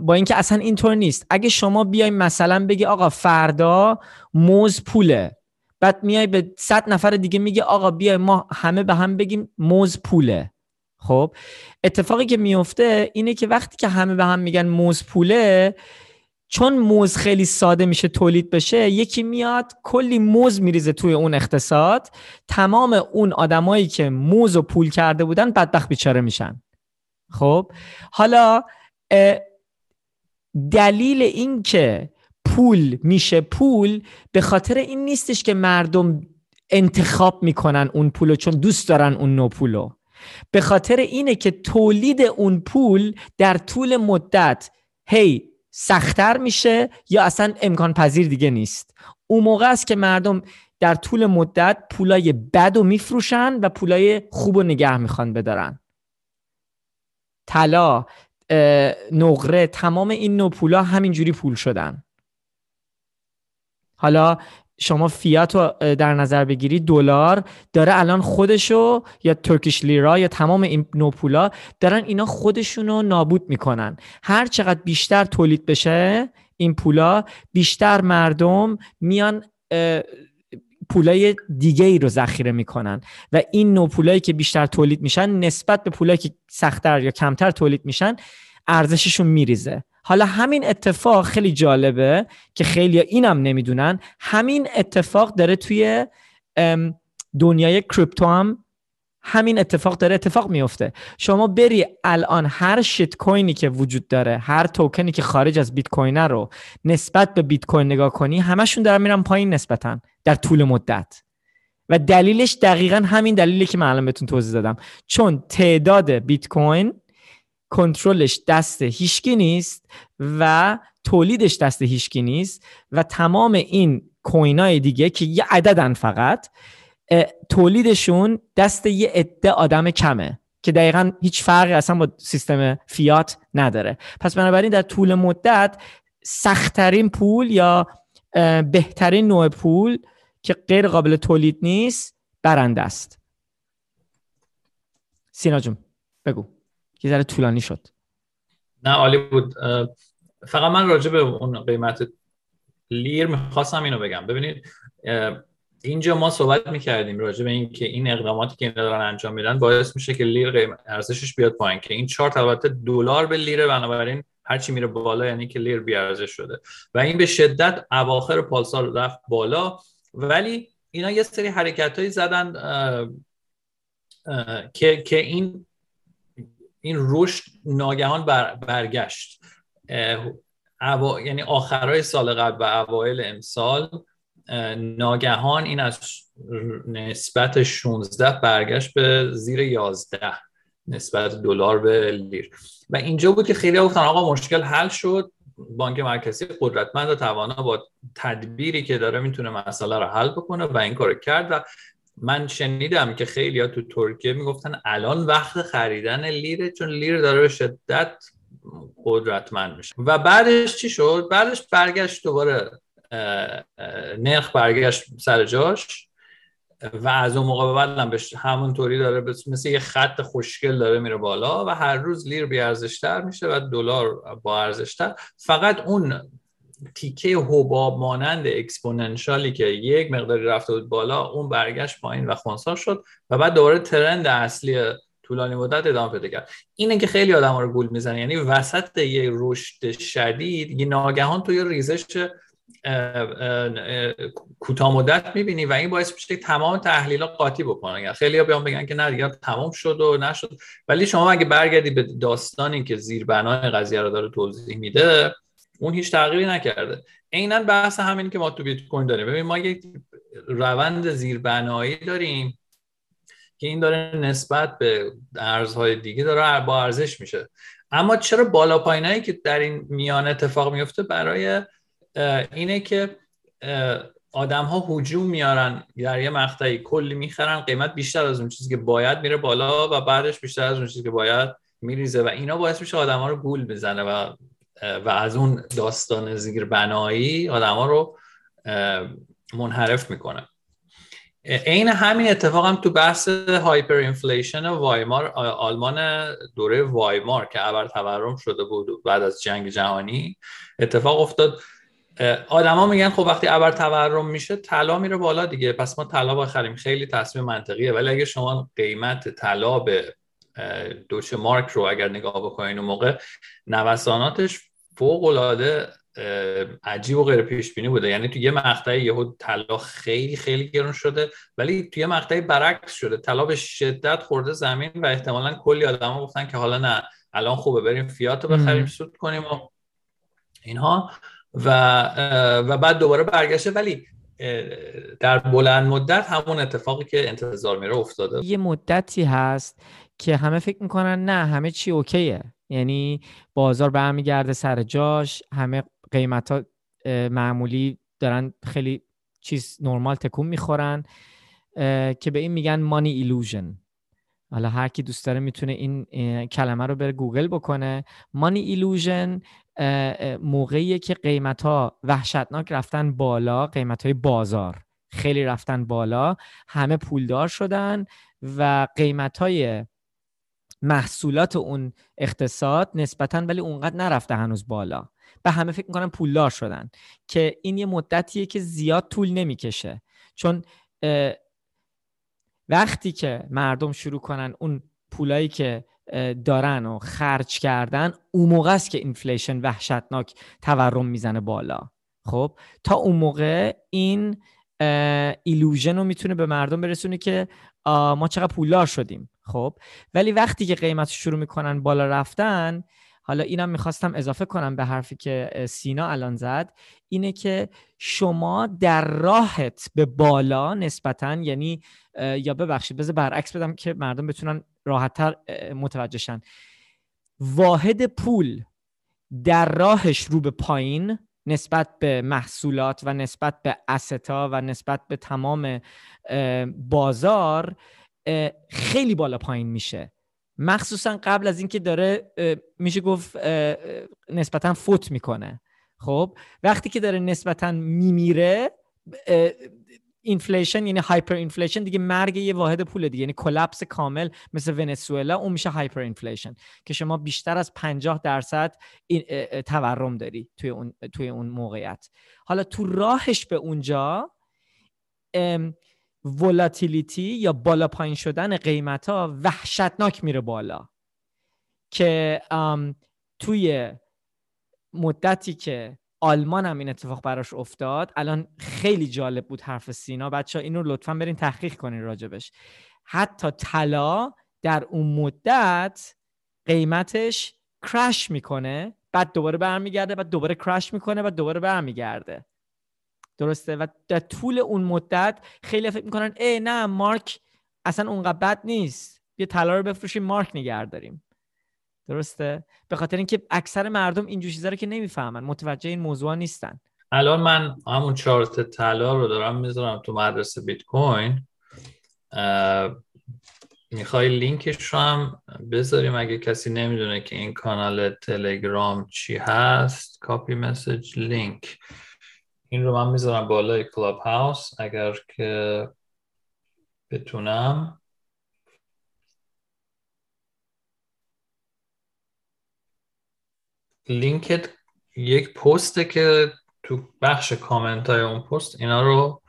با اینکه اصلا اینطور نیست. اگه شما بیای مثلا بگی آقا فردا موز پوله بعد میای به صد نفر دیگه میگه آقا بیای ما همه به هم بگیم موز پوله. خب؟ اتفاقی که میفته اینه که وقتی که همه به هم میگن موز پوله چون موز خیلی ساده میشه تولید بشه یکی میاد کلی موز میریزه توی اون اقتصاد. تمام اون آدمایی که موز و پول کرده بودن بدبخت بیچاره میشن. خب؟ حالا دلیل این که پول میشه پول به خاطر این نیستش که مردم انتخاب می‌کنن اون پولو چون دوست دارن اون نوع پولو. به خاطر اینه که تولید اون پول در طول مدت هی سختتر میشه یا اصلا امکان پذیر دیگه نیست. اون موقع است که مردم در طول مدت پولای بد و میفروشن و پولای خوب و نگه می‌خوان بدارن. طلا نقره تمام این نوع پولا همینجوری پول شدن. حالا شما فیات رو در نظر بگیری دلار داره الان خودشو یا ترکیش لیرا یا تمام این نوپولا دارن اینا خودشونو نابود می‌کنن. هر چقدر بیشتر تولید بشه این پولا بیشتر مردم میان پولای دیگه ای رو ذخیره می‌کنن و این نوع پولایی که بیشتر تولید میشن نسبت به پولایی که سختتر یا کمتر تولید میشن ارزششون میریزه. حالا همین اتفاق خیلی جالبه که خیلی اینم نمی‌دونن. همین اتفاق داره توی دنیای کریپتو هم همین اتفاق داره اتفاق میفته شما بری الان هر شیت کوینی که وجود داره هر توکنی که خارج از بیت کوین رو نسبت به بیت کوین نگاه کنی همشون دارن میرن پایین نسبتا در طول مدت. و دلیلش دقیقا همین دلیلی که من الان بهتون توضیح دادم. چون تعداد بیت کوین کنترلش دست هیشکی نیست و تولیدش دست هیشکی نیست و تمام این کوین های دیگه که یه عددن فقط تولیدشون دست یه عده آدم کمه که دقیقا هیچ فرقی اصلا با سیستم فیات نداره. پس بنابراین در طول مدت سختترین پول یا بهترین نوع پول که غیر قابل تولید نیست برنده است. سینا جون بگو. یه ذره طولانی شد. نه عالی بود. فقط من راجع به اون قیمت لیر می‌خواستم اینو بگم. ببینید اینجا ما صحبت می‌کردیم راجع به این که این اقداماتی که اینا دارن انجام میدن باعث میشه که لیر ارزشش بیاد پایین که این چارت البته دلار به لیره بنابراین هرچی میره بالا یعنی که لیر بیارزش شده. و این به شدت اواخر پالسال رفت بالا. ولی اینا یه سری حرکت هایی زدن که که این این رشد ناگهان بر برگشت. یعنی آخرای سال قبل و اوایل امسال ناگهان این از نسبت 16 برگشت به زیر 11 نسبت دلار به لیر. و اینجا بود که خیلی گفتن آقا مشکل حل شد بانک مرکزی قدرتمند و توانا با تدبیری که داره می‌تونه مسئله رو حل بکنه و این کار کرد و من شنیدم که خیلی تو ترکیه می‌گفتن الان وقت خریدن لیره چون لیر داره به شدت قدرتمند میشه. و بعدش چی شد؟ بعدش برگشت دوباره نرخ برگشت سر جاش و از اون موقع بعد همون همونطوری داره مثل یه خط خوشگل داره میره بالا و هر روز لیر بی ارزشتر میشه و دلار با ارزشتر. فقط اون تیکه حباب مانند اکسپوننشالی که یک مقداری رفته بود بالا اون برگشت پایین و خونسا شد و بعد دوباره ترند اصلی طولانی مدت ادامه پیدا کرد. اینه که خیلی آدم رو گول می‌زنه. یعنی وسط یه رشد شدید یه ناگهان تو یه ریزش کوتاه مدت می‌بینی و این باعث میشه که تمام تحلیل قاطی بکنن یعنی خیلی ها بیان بگن که نه دیگه تمام شد و نشد. ولی شما اگه برگردی به داستانی که زیربنای قضیه رو داره توضیح میده اون هیچ تغییری نکرده. عینا بحث همین که ما تو بیت کوین داریم. ببین ما یک روند زیربنایی داریم که این داره نسبت به ارزهای دیگه داره با ارزش میشه. اما چرا بالا پایینایی که در این میان اتفاق میفته برای اینه که آدم ها حجوم میارن در یه مقطعی کلی می‌خرن قیمت بیشتر از اون چیزی که باید میره بالا و بعدش بیشتر از اون چیزی که باید میریزه و اینا باعث میشه آدم ها رو گول بزنه و و از اون داستان زیر بنایی آدم ها رو منحرف می‌کنه. عین همین اتفاق هم تو بحث hyperinflation وایمار آلمان دوره وایمار که ابر تورم شده بود بعد از جنگ جهانی اتفاق افتاد. آدما میگن خب وقتی ابر تورم میشه طلا میره بالا دیگه پس ما طلا بخریم خیلی تصمیم منطقیه ولی اگه شما قیمت طلا به دوچه مارک رو اگر نگاه بکنین اون موقع نوساناتش فوق العاده عجیب و غیر پیش بینی بوده. یعنی تو یه مقطعی یهو طلا خیلی خیلی گرون شده ولی تو یه مقطعی برعکس شده. طلا به شدت خورده زمین و احتمالا کلی آدم گفتن که حالا نه الان خوبه بریم فیات رو بخریم سود کنیم و اینها. و و بعد دوباره برگشته. ولی در بلند مدت همون اتفاقی که انتظار میره افتاده. یه مدتی هست. که همه فکر می‌کنن نه همه چی okay ه. یعنی بازار برمیگرده سر جاش همه قیمت ها معمولی دارن خیلی چیز نرمال تکون می‌خورن که به این میگن money illusion حالا هر کی دوست داره می‌تونه این کلمه رو بره گوگل بکنه. money illusion موقعیه که قیمت ها وحشتناک رفتن بالا قیمت های بازار خیلی رفتن بالا همه پولدار شدن و قیمت های محصولات اون اقتصاد نسبتا ولی اونقدر نرفته هنوز بالا. به همه فکر می‌کنن پولدار شدن که این یه مدتیه که زیاد طول نمی‌کشه. چون وقتی که مردم شروع کنن اون پولایی که دارن و خرج کردن اون موقع است که اینفلیشن وحشتناک تورم می‌زنه بالا. خب تا اون موقع این ایلوژن رو می‌تونه به مردم برسونه که ما چقدر پولدار شدیم. خب. ولی وقتی که قیمت شروع می‌کنن بالا رفتن حالا اینم می‌خواستم اضافه کنم به حرفی که سینا الان زد اینه که شما در راهت به بالا نسبتا یعنی یا ببخشید بذار برعکس بدم که مردم بتونن راحتتر متوجهشن واحد پول در راهش رو به پایین نسبت به محصولات و نسبت به asset ا و نسبت به تمام بازار خیلی بالا پایین میشه. مخصوصا قبل از اینکه داره میشه گفت نسبتا فوت می‌کنه. خب وقتی که داره نسبتا میمیره inflation یعنی hyperinflation دیگه مرگ یه واحد پول دیگه. یعنی collapse کامل مثل ونزوئلا اون میشه hyperinflation که شما بیشتر از 50 درصد تورم داری توی اون توی اون موقعیت. حالا تو راهش به اونجا ولاتیلیتی یا بالا پایین شدن قیمت ها وحشتناک میره بالا. که توی مدتی که آلمان هم این اتفاق براش افتاد الان خیلی جالب بود حرف سینا. بچه اینو لطفا برین تحقیق کنین راجبش. حتی طلا در اون مدت قیمتش کرش می‌کنه بعد دوباره برمیگرده بعد دوباره کرش می‌کنه بعد دوباره برمیگرده. درسته؟ و در طول اون مدت خیلی فکر می‌کنن ای نه مارک اصلا اونقدر بد نیست. یه طلا رو بفروشیم مارک نگه داریم درسته؟ به خاطر اینکه اکثر مردم این چیزا رو که نمی‌فهمن متوجه این موضوع نیستن. الان من همون چارت طلا رو دارم می‌ذارم تو مدرسه بیت کوین. می‌خوای لینکش رو هم بذاریم. اگه کسی نمی‌دونه که این کانال تلگرام چی هست copy message link این رو من می‌ذارم بالای کلاب هاوس اگر که بتونم. لینکت یک پسته که تو بخش کامنت های اون پست اینا رو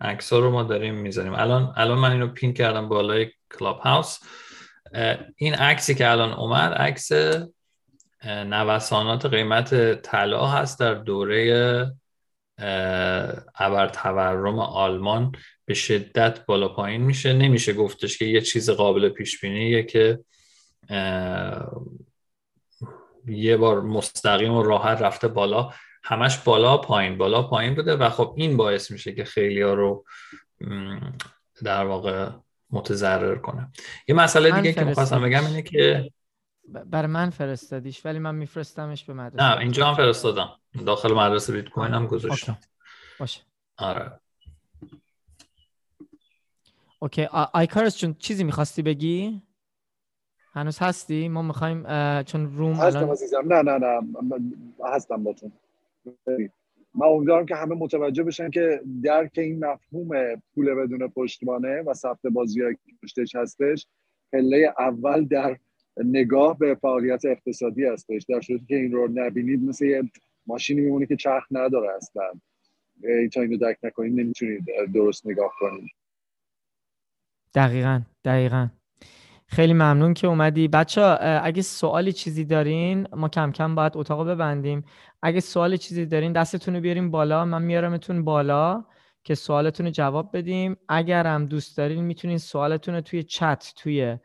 عکس رو ما داریم می‌ذاریم. الان الان من اینو پین کردم بالای کلاب هاوس این عکسی که الان اومد عکس نوسانات قیمت طلا هست در دوره ابر تورم آلمان به شدت بالا پایین میشه. نمیشه گفتش که یه چیز قابل پیش بینیه که یه بار مستقیم و راحت رفته بالا. همش بالا پایین بالا پایین بوده و خب این باعث میشه که خیلی ها رو در واقع متضرر کنه. یه مسئله دیگه که می‌خواستم بگم اینه که بر من فرستادیش ولی من میفرستمش به مدرسه. نه اینجا هم فرستادم. داخل مدرسه بیت کوین هم گذاشتم. باشه. آره. اوکی. آیکارس چون چیزی می‌خواستی بگی؟ هنوز هستی؟ ما می‌خوایم چون روم هستم الان... عزیزم. نه نه نه. هستم باتون. من امیدوارم که همه متوجه بشن که درک این مفهوم پول بدون پشتوانه و ثبت بازی پشتش هستش. پله اول در نگاه به فعالیت اقتصادی هستش در صورتی که این رو نبینید مثل یه ماشینی میمونه که چرخ نداره اصلا. تا اینو درک نکنید نمی‌تونید درست نگاه کنید. دقیقا دقیقا. خیلی ممنون که اومدی. بچه اگه سوالی چیزی دارین ما کم کم باید اتاق ببندیم. اگه سوالی چیزی دارین دستتون رو بیاریم بالا. من میارمتون بالا که سوالتون رو جواب بدیم. اگر هم دوست دارین می‌تونین سوالتون رو توی چت توی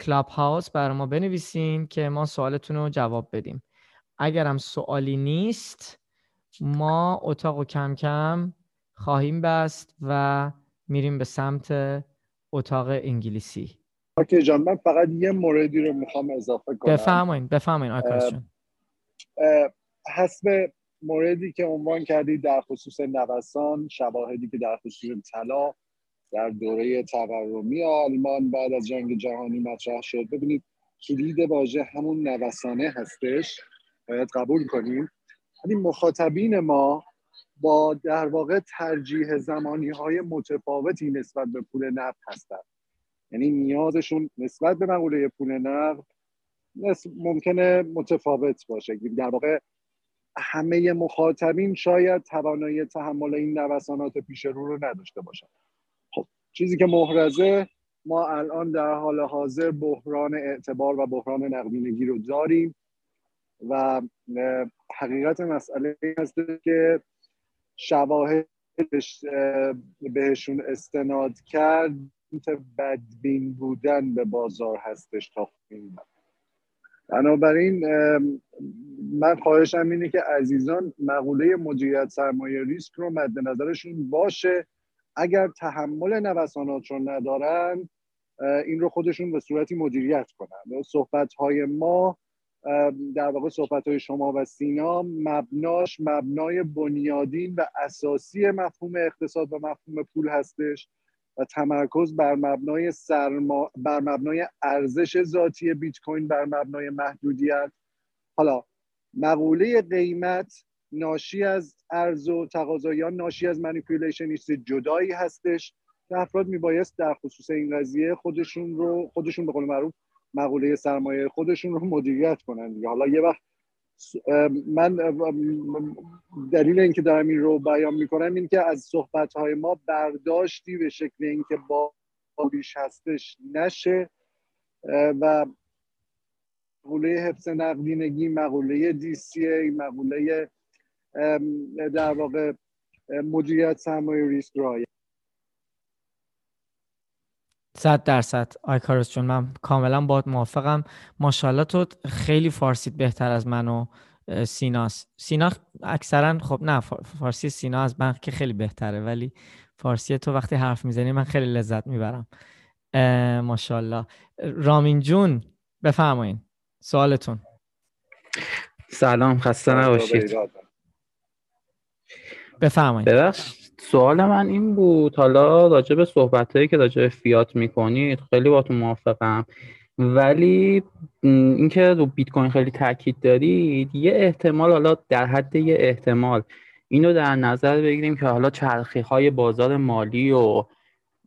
کلاب هاوس برای ما بنویسین که ما سوالتون رو جواب بدیم. اگر هم سوالی نیست ما اتاق و کم کم خواهیم بست و میریم به سمت اتاق انگلیسی. اوکی جان من فقط یه موردی رو می‌خوام اضافه کنم. بفهمین بفهمین آکاش جان حسب موردی که عنوان کردید در خصوص نوسان شواهدی که در خصوص طلا در دوره تورمی آلمان بعد از جنگ جهانی مطرح شد. ببینید کلید واژه همون نوسانه هستش. باید قبول کنیم. ولی مخاطبین ما با در واقع ترجیح زمانی های متفاوتی نسبت به پول نقد هستند. یعنی نیازشون نسبت به مقوله پول نقد ممکنه متفاوت باشه. در واقع همه مخاطبین شاید توانایی تحمل این نوسانات پیش رو رو نداشته باشن. خب چیزی که محرزه ما الان در حال حاضر بحران اعتبار و بحران نقدینگی رو داریم و حقیقت مسئله هست که شواهد بهشون استناد کرد بدبین بودن به بازار هستش تا بنابراین من خواهشم اینه که عزیزان مقوله مدیریت سرمایه ریسک رو مد نظرشون باشه. اگر تحمل نوسانات رو ندارن این رو خودشون به صورتی مدیریت کنن. صحبت های ما در واقع صحبت های شما و سینا مبناش مبنای بنیادین و اساسی مفهوم اقتصاد و مفهوم پول هستش و تمرکز بر مبنای سرما... بر مبنای ارزش ذاتی بیت کوین بر مبنای محدودیت. حالا مقوله قیمت ناشی از ارز و تقاضا یا ناشی از منیپولیشن جدایی هستش که افراد میبایست در خصوص این قضیه خودشون رو خودشون به قول معروف مقوله سرمایه خودشون رو مدیریت کنن دیگه. حالا یه وقت من دلیل اینکه دارم این رو بیان می‌کنم این که از صحبت های ما برداشتی به شکل اینکه با بیش هستش نشه. و مقوله حفظ نقدینگی مقوله دی سی ای مقوله در واقع مدیریت سرمایه ریسک رایه صد درصد. آیکارس جون من کاملا با موافقم. ماشاءالله تو خیلی فارسیت بهتر از من و سیناست سینا اکثرا خب نه فارسی سینا از من که خیلی بهتره ولی فارسی تو وقتی حرف می‌زنی من خیلی لذت می‌برم. ماشاءالله. رامین جون بفرمایین. سوالتون. سلام خسته نباشید. بفرمایید. ببخش سوال من این بود. حالا راجع به صحبت هایی که راجع به فیات می‌کنید خیلی با تو موافقم. ولی اینکه رو بیت کوین خیلی تاکید دارید یه احتمال حالا در حد یه احتمال اینو در نظر بگیریم که حالا چرخی های بازار مالی و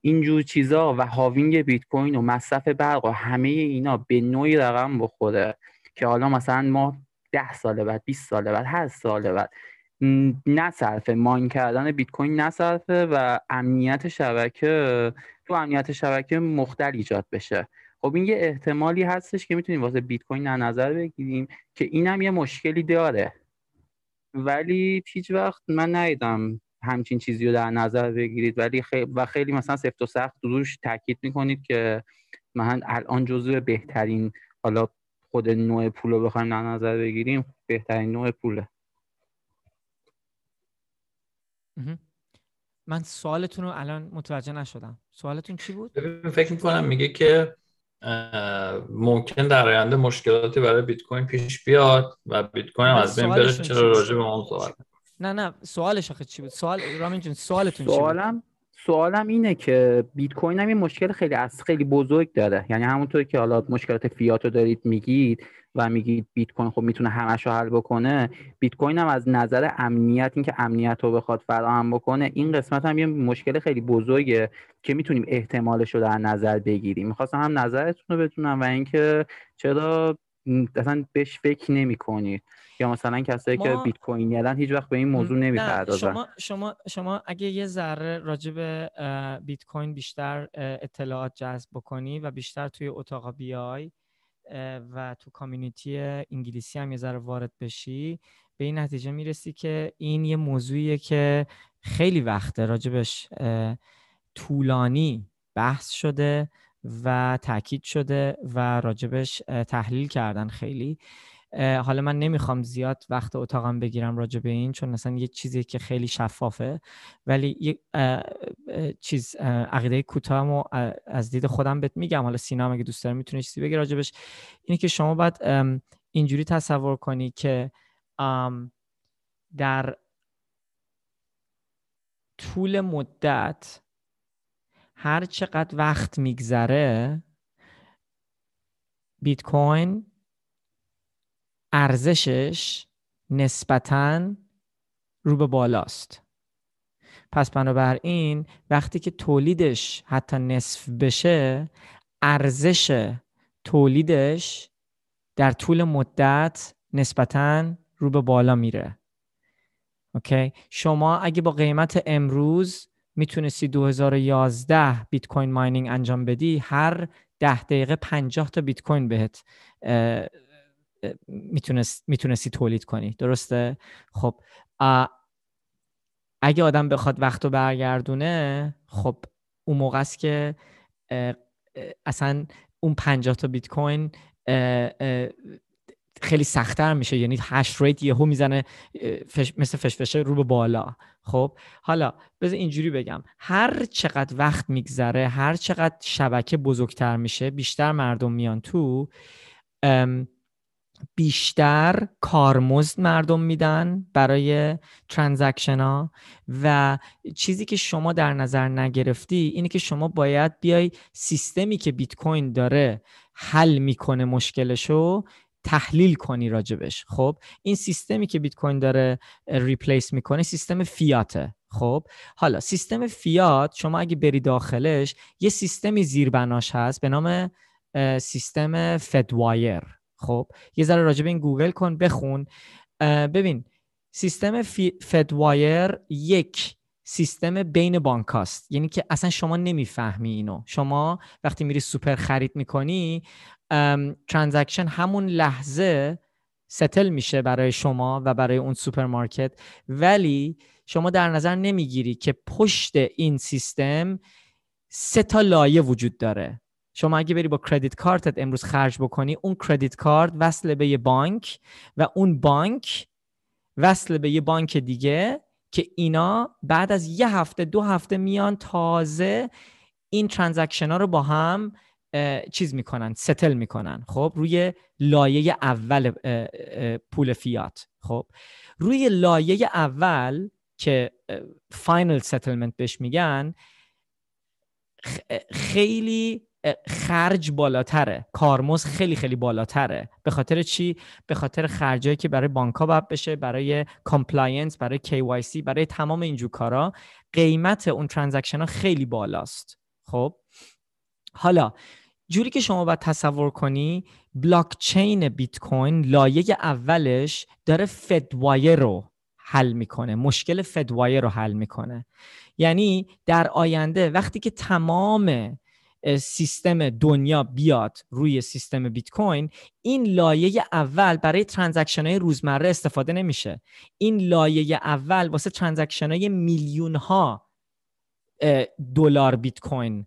اینجور چیزا و هاوینگ بیت کوین و مصرف برق و همه اینا به نوعی رقم بخوره. که حالا مثلا ما ده سال بعد 20 سال بعد هر سال بعد نصرفه ماین کردن بیت کوین نصرفه و امنیت شبکه تو امنیت شبکه مختل ایجاد بشه. خب این یه احتمالی هستش که می‌تونیم واسه بیت کوین در نظر بگیریم که اینم یه مشکلی داره. ولی هیچ وقت من ندیدم همچین چیزی رو در نظر بگیرید. ولی خیلی و خیلی مثلا سفت و سخت روش تاکید می‌کنید که من الان جزو بهترین حالا خود نوع پول رو بخوایم در نظر بگیریم بهترین نوع پوله. من سوالتون رو الان متوجه نشدم. سوالتون چی بود؟ فکر می‌کنم میگه که ممکن در آینده مشکلاتی برای بیت کوین پیش بیاد و بیت کوین از بین بره چرا راجع به اون صحبت؟ نه نه سوالش آخه چی بود؟ سوال رامین جون سوالتون سوالم چی بود؟ سوالم اینه که بیت کوین هم یه مشکل خیلی از خیلی بزرگ داره. یعنی همونطور که حالا مشکلات فیات رو دارید میگید و میگید بیت کوین خب می‌تونه همش رو حل بکنه بیت کوین هم از نظر امنیت اینکه امنیت رو بخواد فراهم بکنه این قسمت هم یه مشکل خیلی بزرگه که می‌تونیم احتمالش رو در نظر بگیریم. می‌خواستم هم نظرتون رو بدونم و اینکه چرا اصلا بهش فکر نمی کنید یا مثلا کسایی که بیت کوین یادن هیچ وقت به این موضوع نمی‌پردازن. شما شما شما اگه یه ذره راجع به بیت کوین بیشتر اطلاعات جذب بکنی و بیشتر توی اتاق بیای و تو کامیونیتی انگلیسی هم یه ذره وارد بشی به این نتیجه می‌رسی که این یه موضوعیه که خیلی وقته راجبش طولانی بحث شده و تاکید شده و راجبش تحلیل کردن خیلی. حالا من نمی‌خوام زیاد وقت اتاقم بگیرم راجع به این چون مثلا یه چیزی که خیلی شفافه. ولی یه چیز عقیده کوتاهمو از دید خودم بهت میگم. حالا سینا اگه دوست داره می‌تونه چیزی بگی راجبش. اینه که شما باید اینجوری تصور کنی که در طول مدت هر چقدر وقت میگذره بیت کوین ارزشش نسبتا رو به بالاست. پس بنابراین وقتی که تولیدش حتی نصف بشه ارزش تولیدش در طول مدت نسبتا رو به بالا میره. اوکی؟ شما اگه با قیمت امروز می‌تونستی 2011 بیت کوین ماینینگ انجام بدی هر ده دقیقه 50 تا بیت کوین بهت می‌تونست می‌تونستی تولید کنی. درسته؟ خب اگه آدم بخواد وقت رو برگردونه خب اون موقع است که اصلا اون 50 تا بیت کوین خیلی سختتر میشه. یعنی هش ریت یهو می‌زنه فش مثل فشفشه رو به بالا. خب حالا بذار اینجوری بگم. هر چقدر وقت میگذره هر چقدر شبکه بزرگتر میشه بیشتر مردم میان تو بیشتر کارمزد مردم میدن برای transaction ها و چیزی که شما در نظر نگرفتی اینه که شما باید بیای سیستمی که بیت کوین داره حل می‌کنه مشکلشو تحلیل کنی راجبش. خب این سیستمی که بیت کوین داره replace می‌کنه سیستم فیاته. خب حالا سیستم فیات شما اگه بری داخلش یه سیستمی زیربناش هست به نام سیستم Fedwire. خب یه ذره راجب این گوگل کن بخون. ببین سیستم Fedwire یک سیستم بین بانک هست یعنی که اصلا شما نمی‌فهمی اینو. شما وقتی میری سوپر خرید می‌کنی transaction همون لحظه settle میشه برای شما و برای اون سوپرمارکت. ولی شما در نظر نمی‌گیری که پشت این سیستم سه تا لایه وجود داره. شما اگه بری با credit card ت امروز خرج بکنی اون credit card وصل به یه بانک و اون بانک وصل به یه بانک دیگه که اینا بعد از یه هفته دو هفته میان تازه این transaction ها رو با هم چیز می‌کنن settle می‌کنن. خب؟ روی لایه اول پول فیات. خب؟ روی لایه اول که final settlement بهش میگن خیلی خرج بالاتره. کارمزد خیلی خیلی بالاتره. به خاطر چی؟ به خاطر خرجایی که برای بانک باید بشه برای compliance برای KYC برای تمام اینجور کارا قیمت اون transaction ها خیلی بالاست. خب؟ حالا جوری که شما باید تصور کنی بلاک چین بیت کوین لایه اولش داره Fedwire رو حل می‌کنه. مشکل Fedwire رو حل می‌کنه. یعنی در آینده وقتی که تمام سیستم دنیا بیاد روی سیستم بیت کوین این لایه اول برای transaction های روزمره استفاده نمیشه. این لایه اول واسه transaction های میلیون ها دلار بیت کوین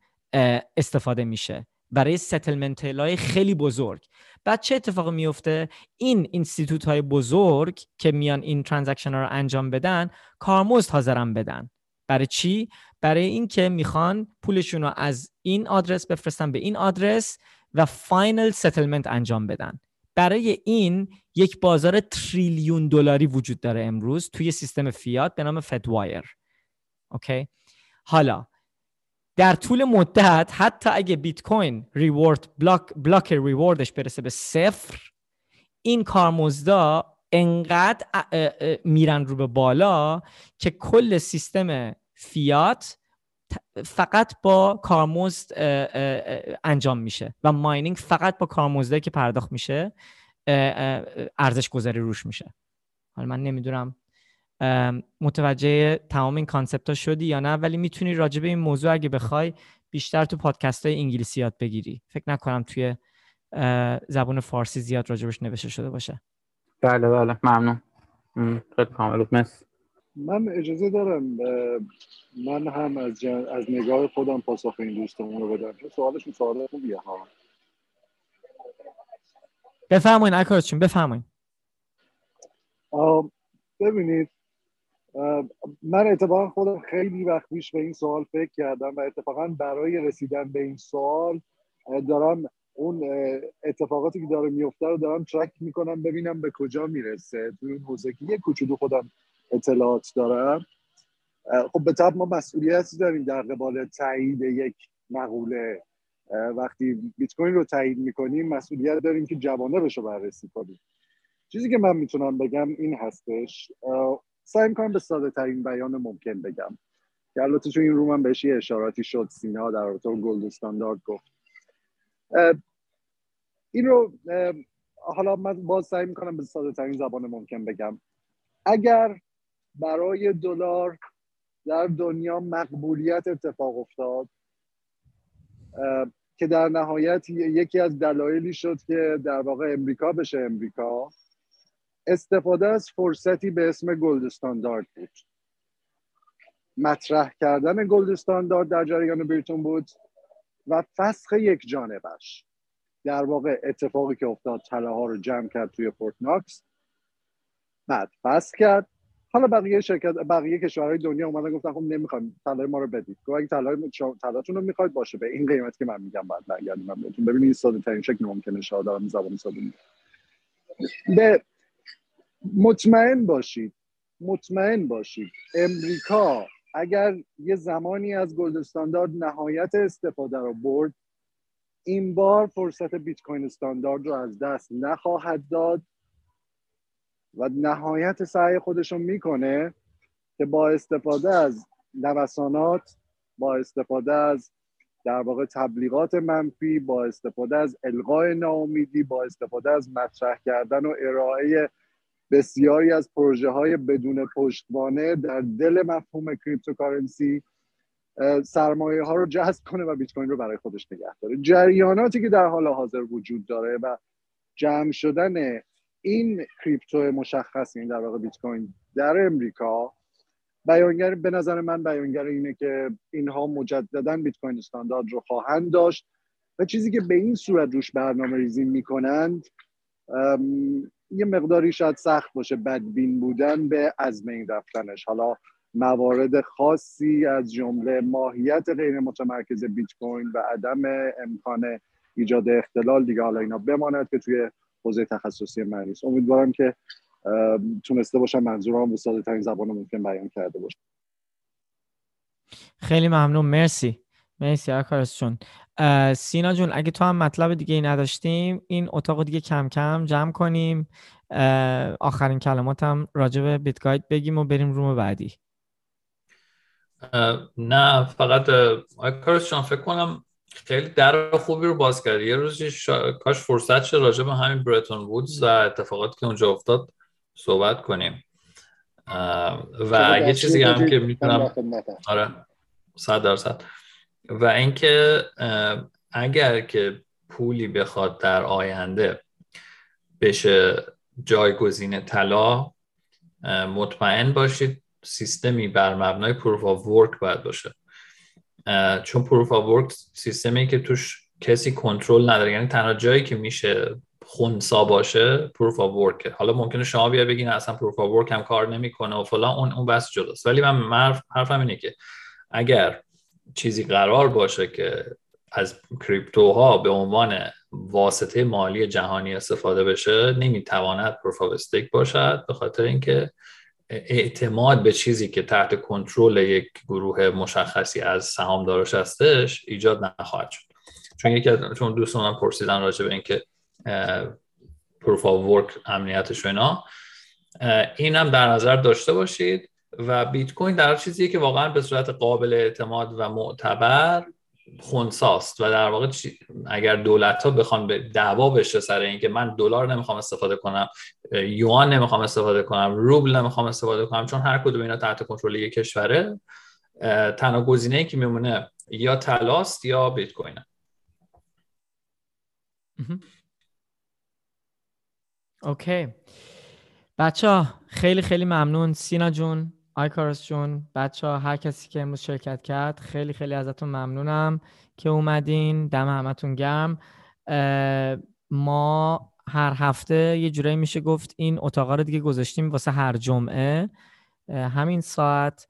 استفاده میشه. برای settlement های خیلی بزرگ. بعد چه اتفاقی میفته؟ این institute های بزرگ که میان این transaction ها رو انجام بدن کارمزد حاضرن بدن. برای چی؟ برای اینکه می‌خوان پولشون رو از این آدرس بفرستن به این آدرس و final settlement انجام بدن. برای این یک بازار تریلیون دلاری وجود داره امروز توی سیستم فیات به نام Fedwire okay؟ اینکه در طول مدت حتی اگه بیت کوین reward block block reward ش برسه به صفر این کارمزدا انقدر میرن رو به بالا که کل سیستم فیات فقط با کارمزد انجام میشه و mining فقط با کارمزده که پرداخت میشه ارزش گذاری روش میشه. حالا من نمی‌دونم متوجه تمام این concept ها شدی یا نه ولی می‌تونی راجع به این موضوع اگه بخوای بیشتر تو پادکست های انگلیسی یاد بگیری. فکر نکنم توی زبان فارسی زیاد راجبش نوشته شده باشه. بله بله ممنون. خیلی کامل مرسی. من اجازه دارم من هم از, از نگاه خودم پاسخ این دوستمون رو بدم. چون سوالش سوال خوبیه ها. بفرمایین اکارچون بفرمایین. ببینید من اتفاقا خودم خیلی وقت پیش به این سوال فکر کردم و اتفاقا برای رسیدن به این سوال دارم اون اتفاقاتی که داره میفته رو دارم ترک می‌کنم ببینم به کجا می‌رسه. توی اون حوزه که یه کوچولو خودم اطلاعات دارم. خب به طب ما مسئولیتی داریم در قبال تایید یک مقوله. وقتی بیت کوین رو تایید می‌کنیم مسئولیت داریم که جوانبش رو بررسی کنیم. چیزی که من می‌تونم بگم این هستش. سعی می‌کنم به ساده ترین بیان ممکن بگم. که البته تو این رو من بهش یه اشاراتی شد سینا در رابطه gold standard گفت. این رو حالا من باز سعی می‌کنم به ساده ترین زبان ممکن بگم. اگر برای دلار در دنیا مقبولیت اتفاق افتاد که در نهایت یکی از دلایلی شد که در واقع امریکا بشه امریکا استفاده از فرصتی به اسم gold standard بود. مطرح کردن gold standard در جریان Bretton بود. و فسخ یک جانبش. در واقع اتفاقی که افتاد طلاها رو جمع کرد توی Fort Knox. بعد فسخ کرد. حالا بقیه شرکت بقیه کشورهای دنیا اومدن گفتن خب نمی‌خوایم طلای ما رو بدید. گفت اگه طلای طلاتون رو می‌خواید باشه. به این قیمت که من میگم بعد برگردیم. من بهتون ببینید این ساده ترین شکل ممکنه شاه دارم زبان ساده به مطمئن باشید. مطمئن باشید. امریکا اگر یه زمانی از گلد استاندارد نهایت استفاده رو برد این بار فرصت بیت کوین استاندارد رو از دست نخواهد داد و نهایت سعی خودش می‌کنه که با استفاده از نوسانات با استفاده از در واقع تبلیغات منفی با استفاده از القای ناامیدی با استفاده از مطرح کردن و ارائه بسیاری از پروژه های بدون پشتوانه در دل مفهوم cryptocurrency سرمایه ها رو جذب کنه و بیت کوین رو برای خودش نگه داره. جریاناتی که در حال حاضر وجود داره و جمع شدن این کریپتو مشخص این در واقع بیت کوین در امریکا بیانگر به نظر من بیانگر اینه که اینها مجددا Bitcoin standard رو خواهند داشت و چیزی که به این صورت روش برنامه ریزی می‌کنند یه مقداری شاید سخت باشه بدبین بودن به از این رفتنش. حالا موارد خاصی از جمله ماهیت غیر متمرکز بیت کوین و عدم امکان ایجاد اختلال دیگه حالا اینا بماند که توی حوزه تخصصی من نیست امیدوارم که تونسته باشم منظورم به ساده ترین زبان ممکن بیان کرده باشم خیلی ممنون. مرسی. مرسی آکارس جون سینا جون اگه تو هم مطلب دیگه ای نداشتیم این اتاق دیگه کم کم جمع کنیم. آخرین کلمات هم راجع به بیت بگیم و بریم روم بعدی. نه فقط آکارس جان فکر کنم خیلی در خوبی رو باز کرد یه روزی کاش فرصت شد راجع به همین برتون وودز و اتفاقاتی که اونجا افتاد صحبت کنیم. و یه چیزی هم که می‌تونم آره صد درصد. و اینکه اگر که پولی بخواد در آینده بشه جایگزین طلا مطمئن باشید سیستمی بر مبنای proof of work باید باشه. چون proof of work سیستمی که توش کسی کنترل نداره یعنی تنها جایی که میشه خونسا باشه پروف آف ورک حالا ممکنه شما بیا بگین اصلا proof of work هم کار نمی‌کنه و فلان اون اون بحث جداست. ولی من حرفم اینه که اگر چیزی قرار باشه که از کریپتوها به عنوان واسطه مالی جهانی استفاده بشه نمی‌تواند پروف استیک باشد به خاطر اینکه اعتماد به چیزی که تحت کنترل یک گروه مشخصی از سهامدارش هستش ایجاد نخواهد شد. چون یکی از چون دوستان من پرسیدن راجع به اینکه پروف ورک امنیتش و اینا. این هم در نظر داشته باشید. و بیت کوین در چیزیه که واقعا به صورت قابل اعتماد و معتبر خونساست و در واقع اگر دولت ها بخوان به دعوا بشه سر اینکه من دلار نمی‌خوام استفاده کنم یوان نمی‌خوام استفاده کنم روبل نمی‌خوام استفاده کنم چون هر کدوم اینا تحت کنترل یک کشوره تنها گزینه که میمونه یا تلاست یا بیت کوین اوکی. بچه خیلی خیلی ممنون. سینا جون آیکارس جون بچه ها هر کسی که امروز شرکت کرد خیلی خیلی ازتون ممنونم که اومدین. دم همتون گرم. ما هر هفته یه جورایی میشه گفت این اتاقا رو دیگه گذاشتیم واسه هر جمعه. همین ساعت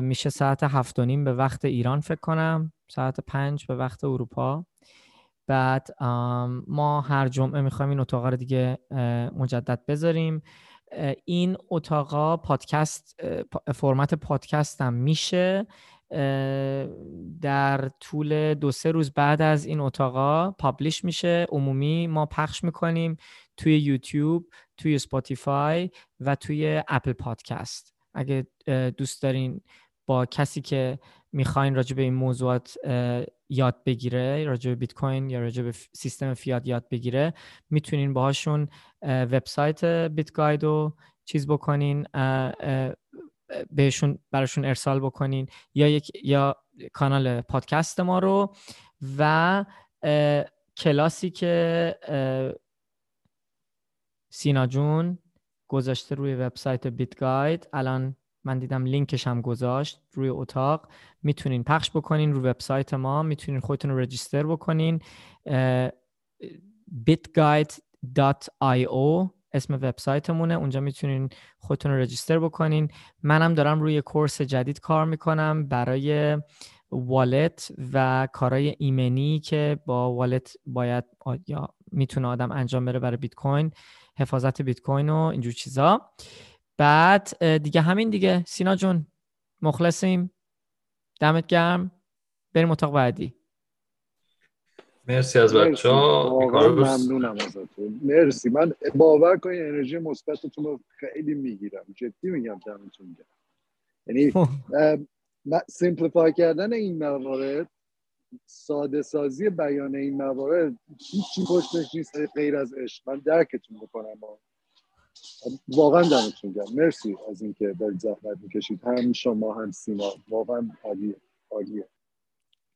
میشه ساعت هفت و نیم به وقت ایران فکر کنم. ساعت پنج به وقت اروپا. بعد ما هر جمعه می‌خوایم این اتاقا رو دیگه مجدد بذاریم. این اتاقا پادکست فرمت پادکست هم میشه در طول دو سه روز بعد از این اتاقا publish میشه. عمومی ما پخش می‌کنیم توی یوتیوب توی Spotify و توی Apple Podcast. اگه دوست دارین با کسی که می‌خواین راجع به این موضوعات یاد بگیره راجع به بیت کوین یا راجع به سیستم فیات یاد بگیره می‌تونین باهاشون وبسایت بیت گاید رو چیز بکنین بهشون براشون ارسال بکنین یا یک یا کانال پادکست ما رو و کلاسی که سینا جون گذاشته روی وبسایت بیت گاید الان من دیدم لینکش هم گذاشت روی اتاق. می‌تونین پخش بکنین رو وبسایت ما می‌تونین خودتون رو رجیستر بکنین. bitguide.io اسم وبسایتمونه. اونجا می‌تونین خودتون رو رجیستر بکنین. منم دارم روی کورس جدید کار می‌کنم برای والت و کارهای ایمنی که با والت باید یا می‌تونه آدم انجام بره برای بیت کوین. حفاظت بیت کوین و اینجور چیزا. بعد دیگه همین دیگه. سینا جون مخلصیم. دمت گرم. بریم اتاق بعدی. مرسی از بچه ها ممنونم ازتون. مرسی. من باور کنید انرژی مثبتتون رو خیلی می‌گیرم. جدی میگم دمتون گرم. یعنی simplify کردن این موارد ساده سازی بیان این موارد هیچی پشتش نیست غیر از عشق. من درکتون بکنم واقعا دمتون گرم. مرسی از اینکه دارید زحمت می‌کشید. هم شما هم سیما واقعا عالیه. عالیه.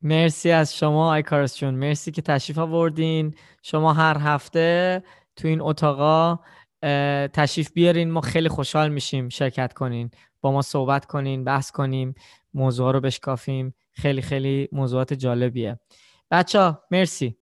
مرسی از شما آیکارس جون. مرسی که تشریف آوردین. شما هر هفته تو این اتاقا تشریف بیارین. ما خیلی خوشحال میشیم شرکت کنین. با ما صحبت کنین بحث کنیم موضوع رو بشکافیم. خیلی خیلی موضوعات جالبیه. بچه ها مرسی.